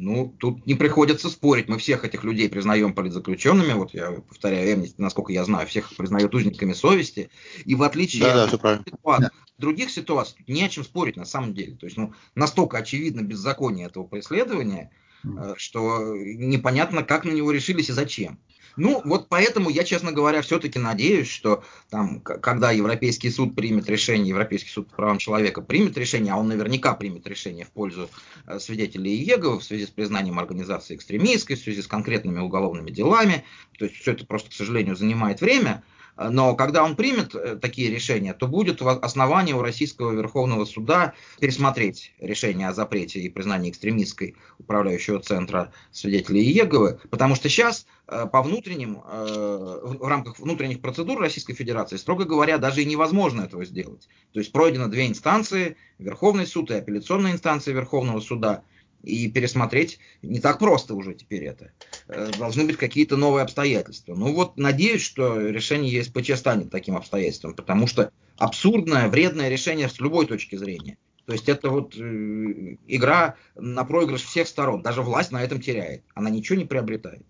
Ну, тут не приходится спорить. Мы всех этих людей признаем политзаключенными. Вот я повторяю, Эмнисти, насколько я знаю, всех признают узниками совести. И в отличие да, от да, ситуаций, других ситуаций, тут не о чем спорить на самом деле. То есть, ну, настолько очевидно беззаконие этого преследования, mm. что непонятно, как на него решились и зачем. Ну, вот поэтому я, честно говоря, все-таки надеюсь, что там, когда Европейский суд примет решение, Европейский суд по правам человека примет решение, а он наверняка примет решение в пользу э, свидетелей Иеговы в связи с признанием организации экстремистской, в связи с конкретными уголовными делами, то есть все это просто, к сожалению, занимает время, но когда он примет э, такие решения, то будет основание у Российского Верховного Суда пересмотреть решение о запрете и признании экстремистской управляющего центра свидетелей Иеговы, потому что сейчас э, по внутренним, э, в рамках внутренних процедур Российской Федерации, строго говоря, даже и невозможно этого сделать. То есть пройдено две инстанции, Верховный суд и апелляционная инстанция Верховного суда – и пересмотреть не так просто уже теперь это. Э, должны быть какие-то новые обстоятельства. Ну вот надеюсь, что решение ЕСПЧ станет таким обстоятельством, потому что абсурдное, вредное решение с любой точки зрения. То есть это вот э, игра на проигрыш всех сторон. Даже власть на этом теряет. Она ничего не приобретает.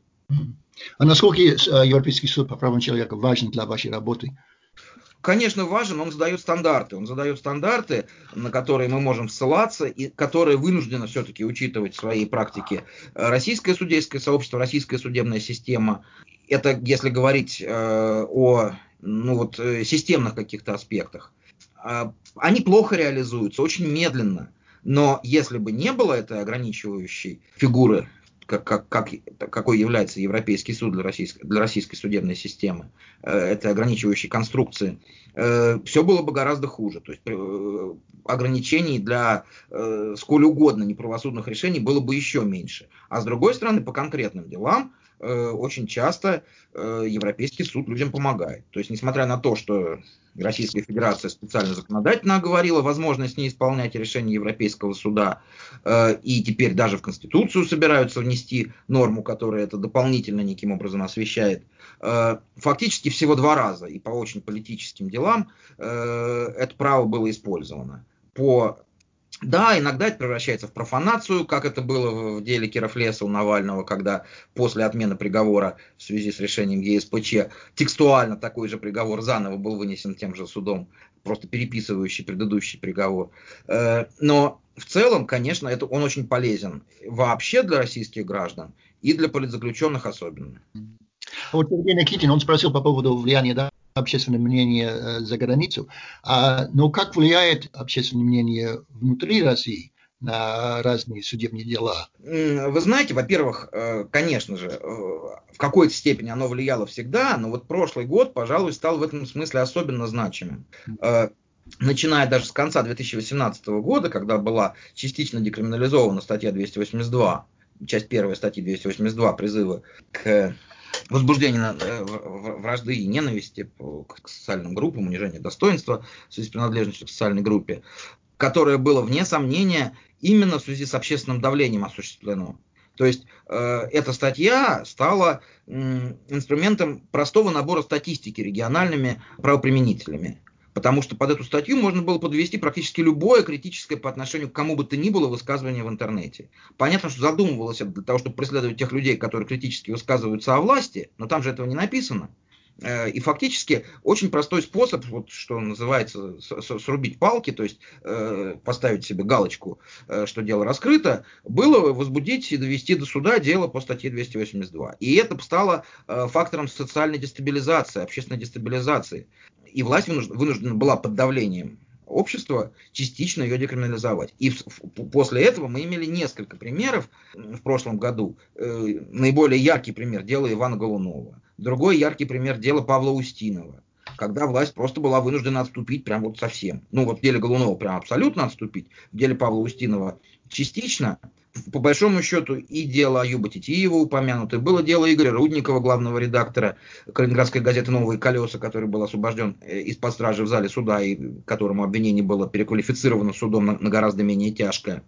А насколько э, Европейский суд по правам человека важен для вашей работы? Конечно, важен, он задает стандарты. Он задает стандарты, на которые мы можем ссылаться, и которые вынуждены все-таки учитывать в своей практике российское судейское сообщество, российская судебная система. Это если говорить э, о ну вот, э, системных каких-то аспектах, а, они плохо реализуются, очень медленно. Но если бы не было этой ограничивающей фигуры, как, как, как, какой является Европейский суд для российской, для российской судебной системы, э, этой ограничивающей конструкции, э, все было бы гораздо хуже. То есть э, ограничений для э, сколь угодно неправосудных решений было бы еще меньше. А с другой стороны, по конкретным делам очень часто э, Европейский суд людям помогает. То есть, несмотря на то, что Российская Федерация специально законодательно оговорила возможность не исполнять решение Европейского суда, э, и теперь даже в Конституцию собираются внести норму, которая это дополнительно неким образом освещает, фактически всего два раза, и по очень политическим делам это право было использовано. По да, иногда это превращается в профанацию, как это было в деле Кировлеса у Навального, когда после отмены приговора в связи с решением ЕСПЧ текстуально такой же приговор заново был вынесен тем же судом, просто переписывающий предыдущий приговор. Э, но в целом, конечно, это, он очень полезен вообще для российских граждан и для политзаключенных особенно. Вот Сергей Никитин, он спросил по поводу влияния да, общественное мнение э, за границу. А, но как влияет общественное мнение внутри России на разные судебные дела? Вы знаете, во-первых, э, конечно же, э, в какой-то степени оно влияло всегда, но вот прошлый год, пожалуй, стал в этом смысле особенно значимым начиная даже с конца 2018 года, когда была частично декриминализована статья 282, часть первой статьи 282 призывы к возбуждение э, вражды и ненависти к социальным группам, унижение достоинства в связи с принадлежностью к социальной группе, которое было, вне сомнения, именно в связи с общественным давлением осуществлено. То есть э, эта статья стала э, инструментом простого набора статистики региональными правоприменителями. Потому что под эту статью можно было подвести практически любое критическое по отношению к кому бы то ни было высказывание в интернете. Понятно, что задумывалось это для того, чтобы преследовать тех людей, которые критически высказываются о власти, но там же этого не написано. Э, и фактически очень простой способ, вот, что называется, срубить палки, то есть э, поставить себе галочку, э, что дело раскрыто, было возбудить и довести до суда дело по статье 282. И это стало фактором социальной дестабилизации, общественной дестабилизации и власть вынуждена была под давлением общества частично ее декриминализовать. И после этого мы имели несколько примеров в прошлом году. Наиболее яркий пример – дело Ивана Голунова. Другой яркий пример – дело Павла Устинова когда власть просто была вынуждена отступить прям вот совсем. Ну вот в деле Голунова прям абсолютно отступить, в деле Павла Устинова частично, по большому счету и дело Аюба Титиева упомянуто, было дело Игоря Рудникова, главного редактора Калининградской газеты «Новые колеса», который был освобожден э, из-под стражи в зале суда и которому обвинение было переквалифицировано судом на, на гораздо менее тяжкое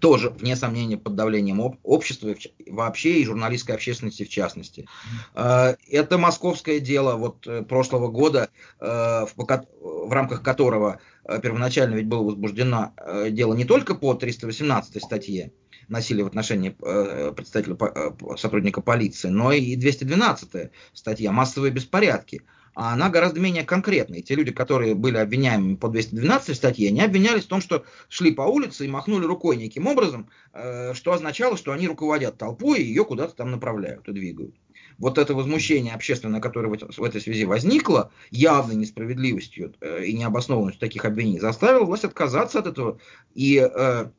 тоже, вне сомнения, под давлением общества вообще и журналистской общественности в частности. Э, это московское дело вот э, прошлого года, в, в рамках которого первоначально ведь было возбуждено дело не только по 318 статье, насилия в отношении э, представителя э, сотрудника полиции, но и 212 статья «Массовые беспорядки». А она гораздо менее конкретная. те люди, которые были обвиняемыми по 212 статье, они обвинялись в том, что шли по улице и махнули рукой неким образом, э, что означало, что они руководят толпой и ее куда-то там направляют и двигают вот это возмущение общественное, которое в этой связи возникло, явной несправедливостью и необоснованностью таких обвинений, заставило власть отказаться от этого и Э,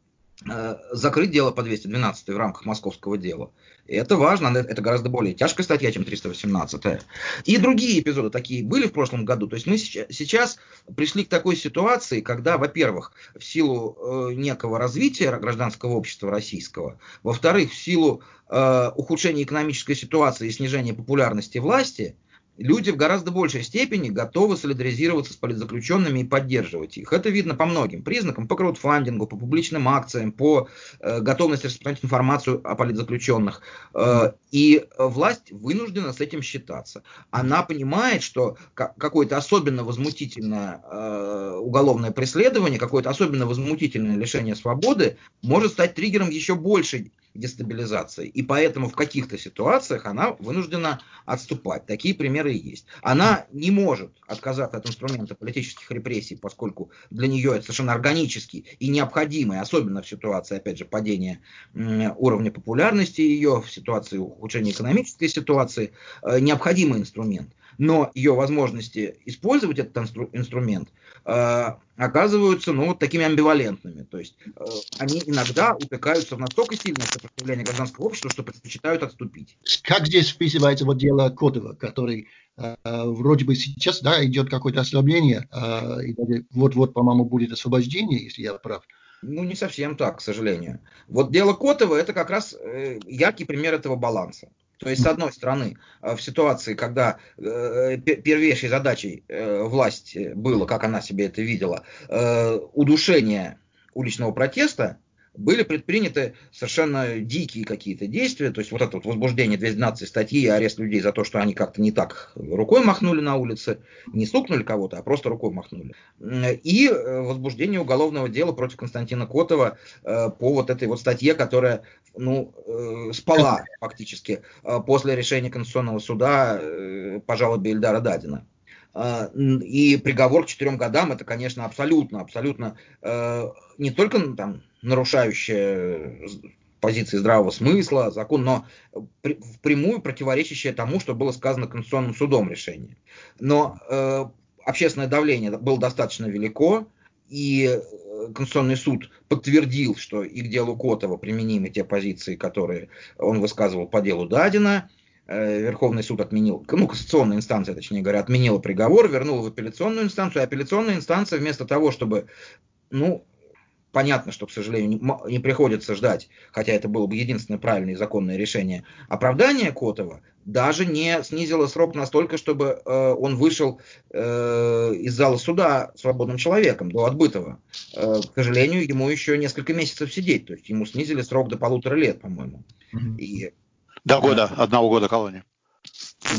закрыть дело по 212 в рамках московского дела. И это важно, это гораздо более тяжкая статья, чем 318. И другие эпизоды такие были в прошлом году. То есть мы сейчас пришли к такой ситуации, когда, во-первых, в силу э, некого развития гражданского общества российского, во-вторых, в силу э, ухудшения экономической ситуации и снижения популярности власти, люди в гораздо большей степени готовы солидаризироваться с политзаключенными и поддерживать их. Это видно по многим признакам, по краудфандингу, по публичным акциям, по э, готовности распространять информацию о политзаключенных. Э, и власть вынуждена с этим считаться. Она понимает, что какое-то особенно возмутительное э, уголовное преследование, какое-то особенно возмутительное лишение свободы может стать триггером еще большей дестабилизации. И поэтому в каких-то ситуациях она вынуждена отступать. Такие примеры есть. Она не может отказаться от инструмента политических репрессий, поскольку для нее это совершенно органический и необходимый, особенно в ситуации, опять же, падения уровня популярности ее, в ситуации ухудшения экономической ситуации, э, необходимый инструмент. Но ее возможности использовать этот инстру- инструмент э, оказываются ну, вот такими амбивалентными. То есть э, они иногда упекаются в настолько сильное сопротивление гражданского общества, что предпочитают отступить. Как здесь вписывается вот дело Котова, который э, вроде бы сейчас да, идет какое-то ослабление, э, и вот-вот, по-моему, будет освобождение, если я прав. Ну, не совсем так, к сожалению. Вот дело Котова – это как раз э, яркий пример этого баланса. То есть, с одной стороны, э, в ситуации, когда э, первейшей задачей э, власти было, как она себе это видела, удушение уличного протеста, были предприняты совершенно дикие какие-то действия, то есть вот это вот возбуждение 212 статьи и арест людей за то, что они как-то не так рукой махнули на улице, не стукнули кого-то, а просто рукой махнули. И э, возбуждение уголовного дела против Константина Котова э, по вот этой вот статье, которая ну, э, спала фактически после решения Конституционного суда по жалобе Ильдара Дадина. И приговор к четырем годам это, конечно, абсолютно, абсолютно не только там нарушающая позиции здравого смысла, закон, но впрямую противоречащее тому, что было сказано Конституционным судом решение. Но э, общественное давление было достаточно велико, и э, Конституционный суд подтвердил, что и к делу Котова применимы те позиции, которые он высказывал по делу Дадина. Э, Верховный суд отменил, ну, конституционная инстанция, точнее говоря, отменила приговор, вернула в апелляционную инстанцию, и апелляционная инстанция вместо того, чтобы ну, понятно, что, к сожалению, не, приходится ждать, хотя это было бы единственное правильное и законное решение, оправдания Котова даже не снизило срок настолько, чтобы э, он вышел э, из зала суда свободным человеком до отбытого. Э, к сожалению, ему еще несколько месяцев сидеть, то есть ему снизили срок до полутора лет, по-моему. Mm-hmm. И, до года, э, одного года колонии.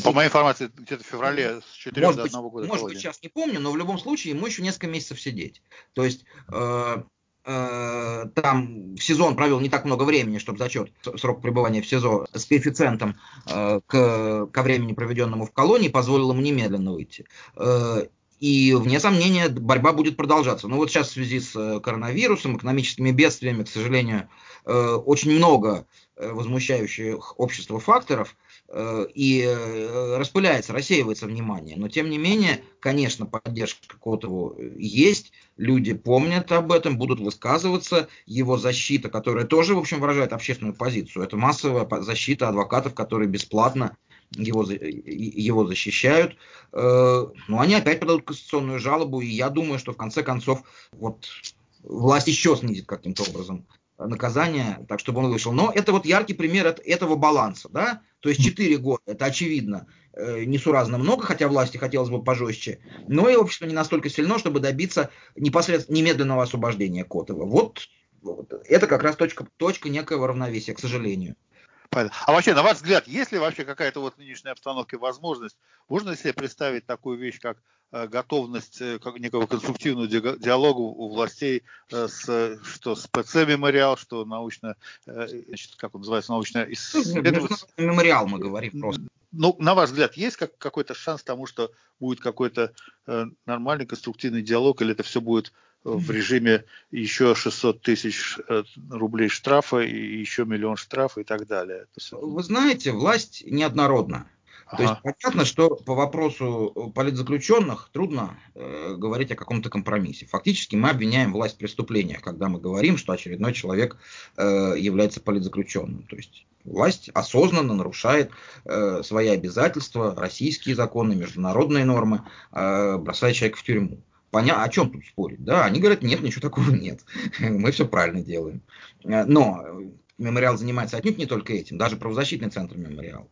По моей информации, где-то в феврале с 4 может до быть, года. Может быть, сейчас не помню, но в любом случае ему еще несколько месяцев сидеть. То есть э, Э, там в сезон провел не так много времени, чтобы зачет срок пребывания в СИЗО с коэффициентом э, к, ко времени, проведенному в колонии, позволил ему немедленно выйти. Э, и, вне сомнения, борьба будет продолжаться. Но вот сейчас в связи с коронавирусом, экономическими бедствиями, к сожалению, очень много возмущающих общество факторов, Э, и э, распыляется, рассеивается внимание. Но тем не менее, конечно, поддержка Котову есть, люди помнят об этом, будут высказываться. Его защита, которая тоже, в общем, выражает общественную позицию, это массовая защита адвокатов, которые бесплатно его, его защищают. Э, но они опять подадут конституционную жалобу, и я думаю, что в конце концов вот власть еще снизит каким-то образом наказание, так чтобы он вышел. Но это вот яркий пример этого баланса, да, то есть 4 года, это очевидно, э, несуразно много, хотя власти хотелось бы пожестче, но и общество не настолько сильно, чтобы добиться непосредственно немедленного освобождения Котова. Вот, вот это как раз точка, точка некоего равновесия, к сожалению. А вообще, на ваш взгляд, есть ли вообще какая-то вот в нынешней обстановке возможность, можно себе представить такую вещь, как Э, готовность э, как некого конструктивного диалога у властей э, с, что с ПЦ мемориал, что научно, значит, как он называется, научно исследовательский... Мемориал мы говорим просто. Ну, на ваш взгляд, есть как, какой-то шанс тому, что будет какой-то э, нормальный конструктивный диалог, или это все будет в режиме еще 600 тысяч рублей штрафа и еще миллион штрафа и так далее? Вы знаете, власть неоднородна. Ага. То есть понятно, что по вопросу э, политзаключенных трудно э, говорить о каком-то компромиссе. Фактически мы обвиняем власть в преступлениях, когда мы говорим, что очередной человек э, является политзаключенным. То есть власть осознанно нарушает э, свои обязательства, российские законы, международные нормы, э, бросая человека в тюрьму. Поня... О чем тут спорить? Да, они говорят, нет, ничего такого нет. Мы все правильно делаем. Э, но мемориал занимается отнюдь не только этим, даже правозащитный центр мемориал.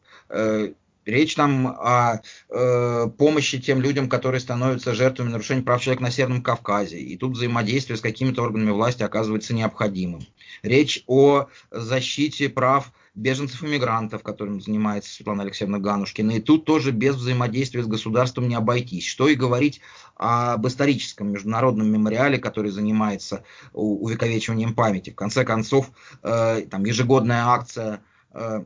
Речь там о э, помощи тем людям, которые становятся жертвами нарушений прав человека на Северном Кавказе. И тут взаимодействие с какими-то органами власти оказывается необходимым. Речь о защите прав беженцев и мигрантов, которым занимается Светлана Алексеевна Ганушкина. И тут тоже без взаимодействия с государством не обойтись. Что и говорить об историческом международном мемориале, который занимается увековечиванием памяти. В конце концов, э, там ежегодная акция э,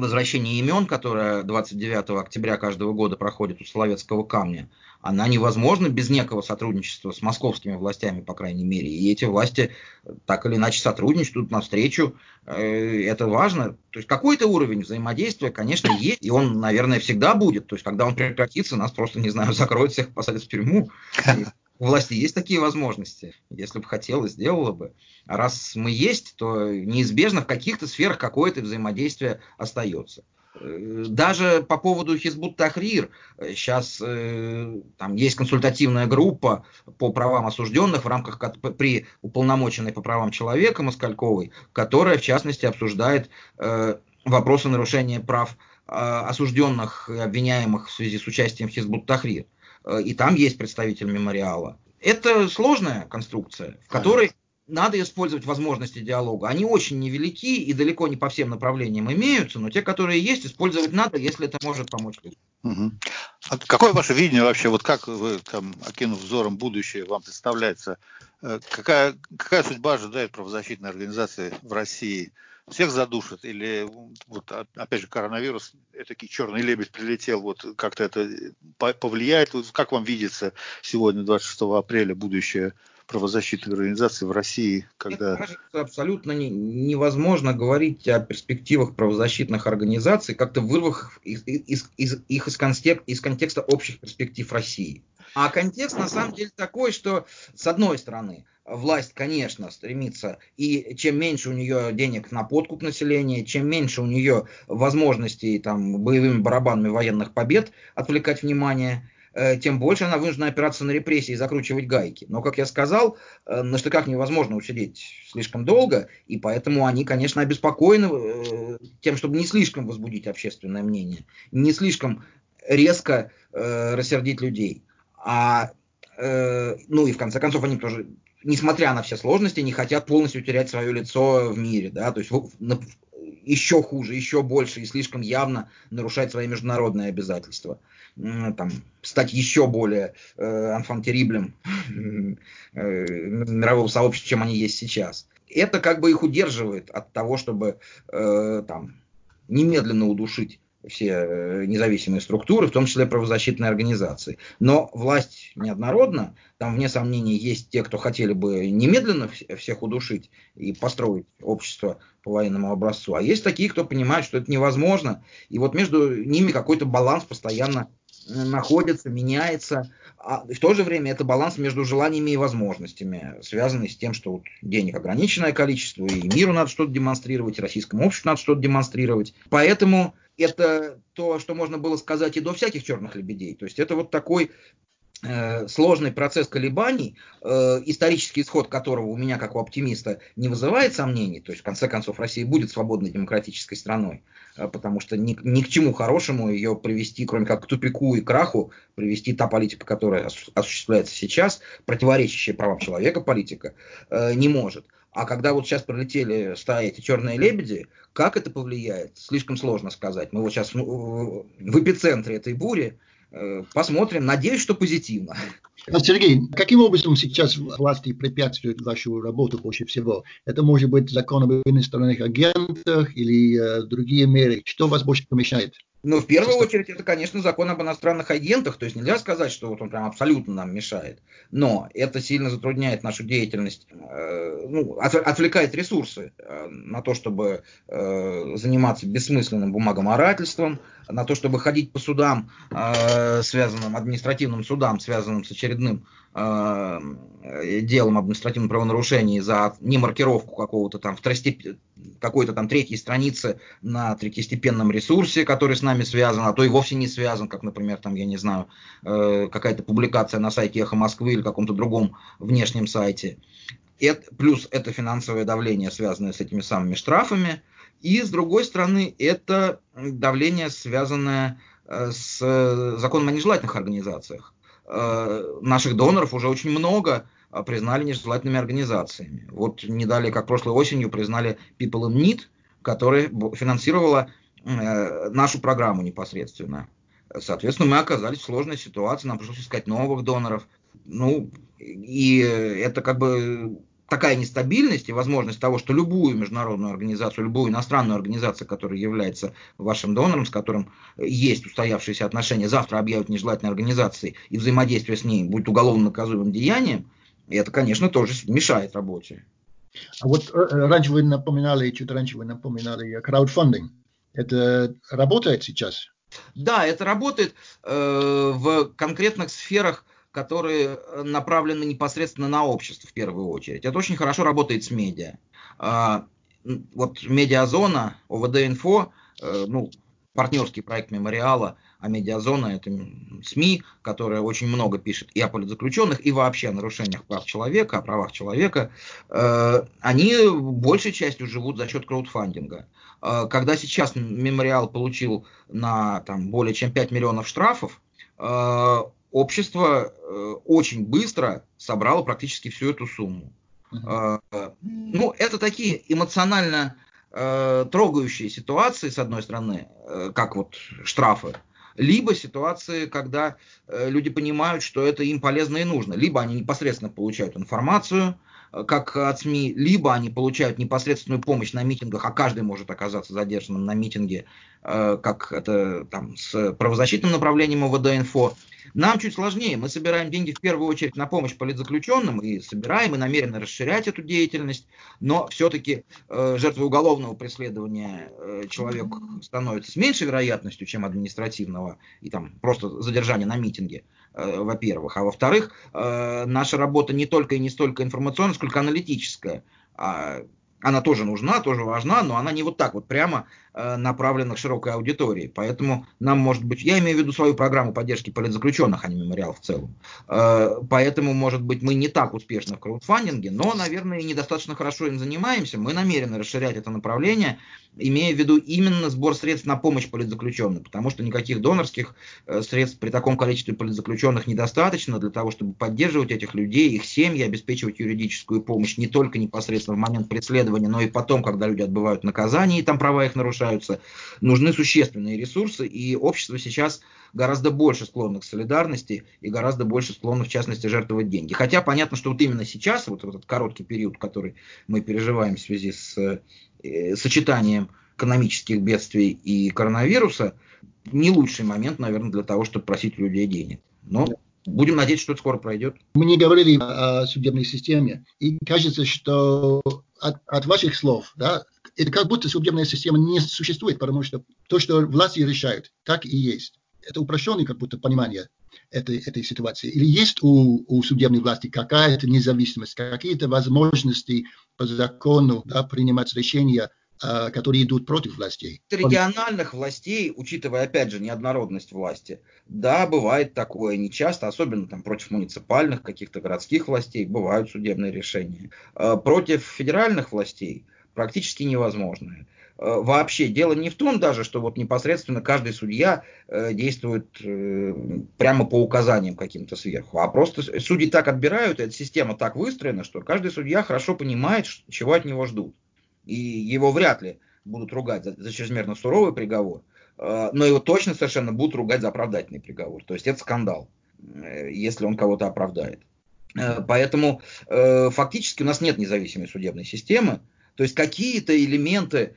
возвращение имен, которое 29 октября каждого года проходит у Соловецкого камня, она невозможна без некого сотрудничества с московскими властями, по крайней мере. И эти власти так или иначе сотрудничают навстречу. Э, это важно. То есть какой-то уровень взаимодействия, конечно, есть, и он, наверное, всегда будет. То есть когда он прекратится, нас просто, не знаю, закроют всех, посадят в тюрьму. У власти есть такие возможности. Если бы хотела, сделала бы. А раз мы есть, то неизбежно в каких-то сферах какое-то взаимодействие остается. Э, даже по поводу Хизбут Тахрир, сейчас э, там есть консультативная группа по правам осужденных в рамках при уполномоченной по правам человека Москальковой, которая в частности обсуждает э, вопросы нарушения прав э, осужденных и обвиняемых в связи с участием в Хизбут Тахрир. Э, и там есть представитель мемориала. Это сложная конструкция, в которой надо использовать возможности диалога. Они очень невелики и далеко не по всем направлениям имеются, но те, которые есть, использовать надо, если это может помочь людям. Угу. А какое ваше видение вообще, вот как вы, там, окинув взором будущее, вам представляется, э, какая, какая судьба ожидает правозащитной организации в России? Всех задушат или, вот, опять же, коронавирус, этакий черный лебедь прилетел, вот как-то это повлияет? Как вам видится сегодня, 26 апреля, будущее правозащитных организаций в России, когда... Мне кажется, абсолютно не, невозможно говорить о перспективах правозащитных организаций, как-то вырвав из, из, из, их из, контек, из контекста общих перспектив России. А контекст на самом деле такой, что с одной стороны, власть, конечно, стремится, и чем меньше у нее денег на подкуп населения, чем меньше у нее возможностей там, боевыми барабанами военных побед отвлекать внимание, Э, тем больше она вынуждена опираться на репрессии и закручивать гайки. Но, как я сказал, э, на штыках невозможно усидеть слишком долго, и поэтому они, конечно, обеспокоены э, тем, чтобы не слишком возбудить общественное мнение, не слишком резко рассердить людей. А, ну и в конце концов они тоже несмотря на все сложности, не хотят полностью терять свое лицо в мире, да, то есть еще хуже, еще больше и слишком явно нарушать свои международные обязательства там, стать еще более э, анфантериблем э, мирового сообщества, чем они есть сейчас. Это как бы их удерживает от того, чтобы э, там, немедленно удушить все э, независимые структуры, в том числе правозащитные организации. Но власть неоднородна, там, вне сомнений, есть те, кто хотели бы немедленно всех удушить и построить общество по военному образцу, а есть такие, кто понимает, что это невозможно, и вот между ними какой-то баланс постоянно находится, меняется. А в то же время это баланс между желаниями и возможностями, связанный с тем, что вот денег ограниченное количество, и миру надо что-то демонстрировать, и российскому обществу надо что-то демонстрировать. Поэтому это то, что можно было сказать и до всяких черных лебедей. То есть это вот такой Э, сложный процесс колебаний, э, исторический исход которого у меня, как у оптимиста, не вызывает сомнений, то есть в конце концов Россия будет свободной демократической страной, э, потому что ни, ни к чему хорошему ее привести, кроме как к тупику и краху, привести та политика, которая осуществляется сейчас, противоречащая правам человека политика, не может. А когда вот сейчас пролетели стаи эти черные лебеди, как это повлияет, слишком сложно сказать. Мы вот сейчас в эпицентре этой бури, Э, посмотрим. Надеюсь, что позитивно. Сергей, каким образом сейчас власти препятствуют вашу работу больше всего? Это может быть закон об иностранных агентах или э, другие меры? Что вас больше помешает? Ну, в первую очередь, это, конечно, закон об иностранных агентах. То есть нельзя сказать, что вот он прям абсолютно нам мешает. Но это сильно затрудняет нашу деятельность, э, ну, от, отвлекает ресурсы э, на то, чтобы э, заниматься бессмысленным бумагоморательством, на то, чтобы ходить по судам, э, связанным, административным судам, связанным с очередным э, делом административного правонарушения за немаркировку какого-то там второстеп... какой-то там третьей страницы на третьестепенном ресурсе, который с нами связан, а то и вовсе не связан, как, например, там, я не знаю, э, какая-то публикация на сайте Эхо Москвы или каком-то другом внешнем сайте. Это, плюс это финансовое давление, связанное с этими самыми штрафами. И, с другой стороны, это давление, связанное э, с законом о нежелательных организациях. Э, наших доноров уже очень много признали нежелательными организациями. Вот не далее, как прошлой осенью, признали People in Need, которая финансировала нашу программу непосредственно. Соответственно, мы оказались в сложной ситуации, нам пришлось искать новых доноров. Ну, и это как бы такая нестабильность и возможность того, что любую международную организацию, любую иностранную организацию, которая является вашим донором, с которым есть устоявшиеся отношения, завтра объявят нежелательной организацией, и взаимодействие с ней будет уголовно наказуемым деянием, это, конечно, тоже мешает работе. А вот э, раньше вы напоминали, чуть раньше вы напоминали краудфандинг. Это работает сейчас? Да, это работает э, в конкретных сферах, которые направлены непосредственно на общество в первую очередь. Это очень хорошо работает с медиа. Э, вот медиазона, ОВД-инфо, э, ну, партнерский проект мемориала, а медиазона это СМИ, которая очень много пишет и о политзаключенных, и вообще о нарушениях прав человека, о правах человека, э, они большей частью живут за счет краудфандинга. Э, когда сейчас мемориал получил на там, более чем 5 миллионов штрафов, э, общество э, очень быстро собрало практически всю эту сумму. Uh-huh. Ну, это такие эмоционально э, трогающие ситуации, с одной стороны, э, как вот штрафы, либо ситуации, когда э, люди понимают, что это им полезно и нужно. Либо они непосредственно получают информацию, как от СМИ, либо они получают непосредственную помощь на митингах, а каждый может оказаться задержанным на митинге, э, как это там с правозащитным направлением ОВД-инфо, нам чуть сложнее. Мы собираем деньги в первую очередь на помощь политзаключенным и собираем и намерены расширять эту деятельность, но все-таки э, жертвой уголовного преследования э, человек становится с меньшей вероятностью, чем административного и там просто задержания на митинге, э, во-первых. А во-вторых, э, наша работа не только и не столько информационная, сколько аналитическая. А она тоже нужна, тоже важна, но она не вот так вот прямо э, направлена к широкой аудитории. Поэтому нам, может быть, я имею в виду свою программу поддержки политзаключенных, а не мемориал в целом. Э, поэтому, может быть, мы не так успешны в краудфандинге, но, наверное, и недостаточно хорошо им занимаемся. Мы намерены расширять это направление, имея в виду именно сбор средств на помощь политзаключенным, потому что никаких донорских э, средств при таком количестве политзаключенных недостаточно для того, чтобы поддерживать этих людей, их семьи, обеспечивать юридическую помощь не только непосредственно в момент преследования, но и потом, когда люди отбывают наказание и там права их нарушаются. Нужны существенные ресурсы, и общество сейчас гораздо больше склонно к солидарности и гораздо больше склонно, в частности, жертвовать деньги. Хотя понятно, что вот именно сейчас, вот этот короткий период, который мы переживаем в связи с Э, сочетанием экономических бедствий и коронавируса, не лучший момент, наверное, для того, чтобы просить людей денег. Но будем надеяться, что это скоро пройдет. Мы не говорили о судебной системе, и кажется, что от, от ваших слов, да, это как будто судебная система не существует, потому что то, что власти решают, так и есть. Это упрощенное как будто понимание этой, этой ситуации. Или есть у, у судебной власти какая-то независимость, какие-то возможности по закону да, принимать решения, э, которые идут против властей. Региональных властей, учитывая, опять же, неоднородность власти, да, бывает такое, не часто, особенно там против муниципальных каких-то городских властей, бывают судебные решения. Э, против федеральных властей практически невозможно. Э, вообще дело не в том даже, что вот непосредственно каждый судья э, действует э, прямо по указаниям каким-то сверху, а просто судьи так отбирают, эта система так выстроена, что каждый судья хорошо понимает, чего от него ждут. И его вряд ли будут ругать за, за чрезмерно суровый приговор, но его точно совершенно будут ругать за оправдательный приговор. То есть это скандал, если он кого-то оправдает. Поэтому фактически у нас нет независимой судебной системы, то есть какие-то элементы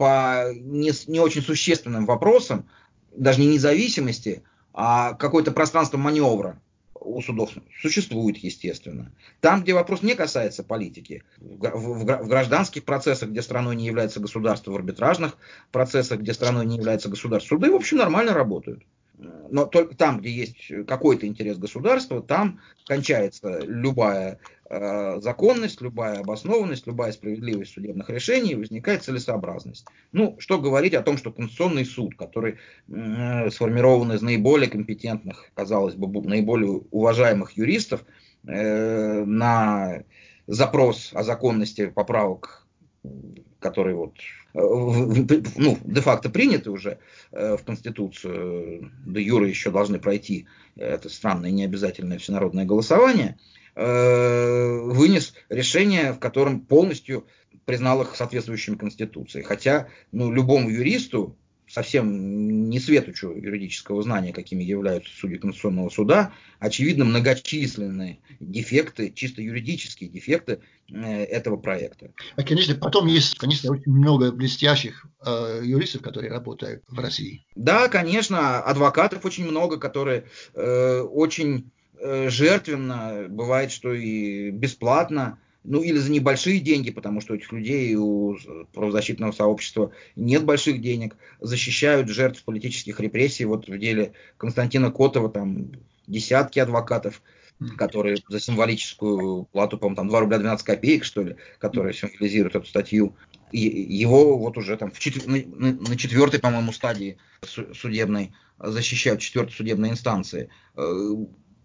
по не, не очень существенным вопросам, даже не независимости, а какое-то пространство маневра у судов существует, естественно. Там, где вопрос не касается политики, в, в, в гражданских процессах, где страной не является государство, в арбитражных процессах, где страной не является государство, суды, в общем, нормально работают но только там, где есть какой-то интерес государства, там кончается любая э, законность, любая обоснованность, любая справедливость судебных решений, возникает целесообразность. Ну, что говорить о том, что Конституционный суд, который э, сформирован из наиболее компетентных, казалось бы, наиболее уважаемых юристов, э, на запрос о законности поправок, который вот ну, де-факто приняты уже э, в Конституцию, до юра еще должны пройти это странное необязательное всенародное голосование, э, вынес решение, в котором полностью признал их соответствующими Конституции. Хотя ну, любому юристу совсем не светочу юридического знания, какими являются судьи Конституционного суда, очевидно многочисленные дефекты, чисто юридические дефекты э, этого проекта. А, конечно, потом есть, конечно, очень много блестящих э, юристов, которые работают в России. Да, конечно, адвокатов очень много, которые э, очень э, жертвенно, бывает, что и бесплатно ну или за небольшие деньги, потому что у этих людей, у правозащитного сообщества нет больших денег, защищают жертв политических репрессий. Вот в деле Константина Котова там десятки адвокатов, которые за символическую плату, по-моему, там 2 рубля 12 копеек, что ли, которые символизируют эту статью, и его вот уже там в четвер... на, четвертой, по-моему, стадии судебной защищают, четвертой судебной инстанции. Э,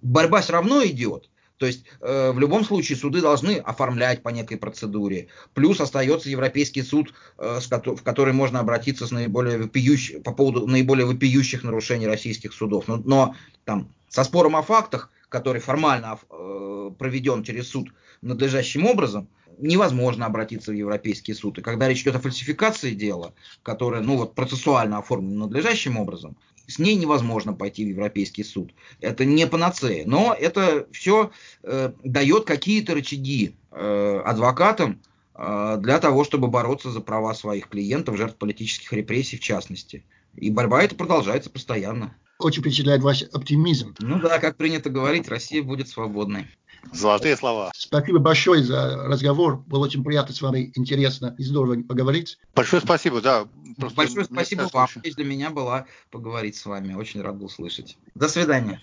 борьба все равно идет, то есть э, в любом случае суды должны оформлять по некой процедуре. Плюс остается Европейский суд, э, с в который можно обратиться с наиболее вопиющ... по поводу наиболее вопиющих нарушений российских судов. Но, но там со спором о фактах, который формально э, проведен через суд надлежащим образом, невозможно обратиться в Европейский суд. И когда речь идет о фальсификации дела, которое ну, вот, процессуально оформлено надлежащим образом, с ней невозможно пойти в Европейский суд. Это не панацея. Но это все э, дает какие-то рычаги э, адвокатам э, для того, чтобы бороться за права своих клиентов, жертв политических репрессий в частности. И борьба эта продолжается постоянно. Очень впечатляет ваш оптимизм. Ну да, как принято говорить, Россия будет свободной. Золотые слова. Спасибо большое за разговор. Было очень приятно с вами, интересно и здорово поговорить. Большое спасибо, да. Просто Большое спасибо вам. Честь для меня была поговорить с вами. Очень рад был слышать. До свидания.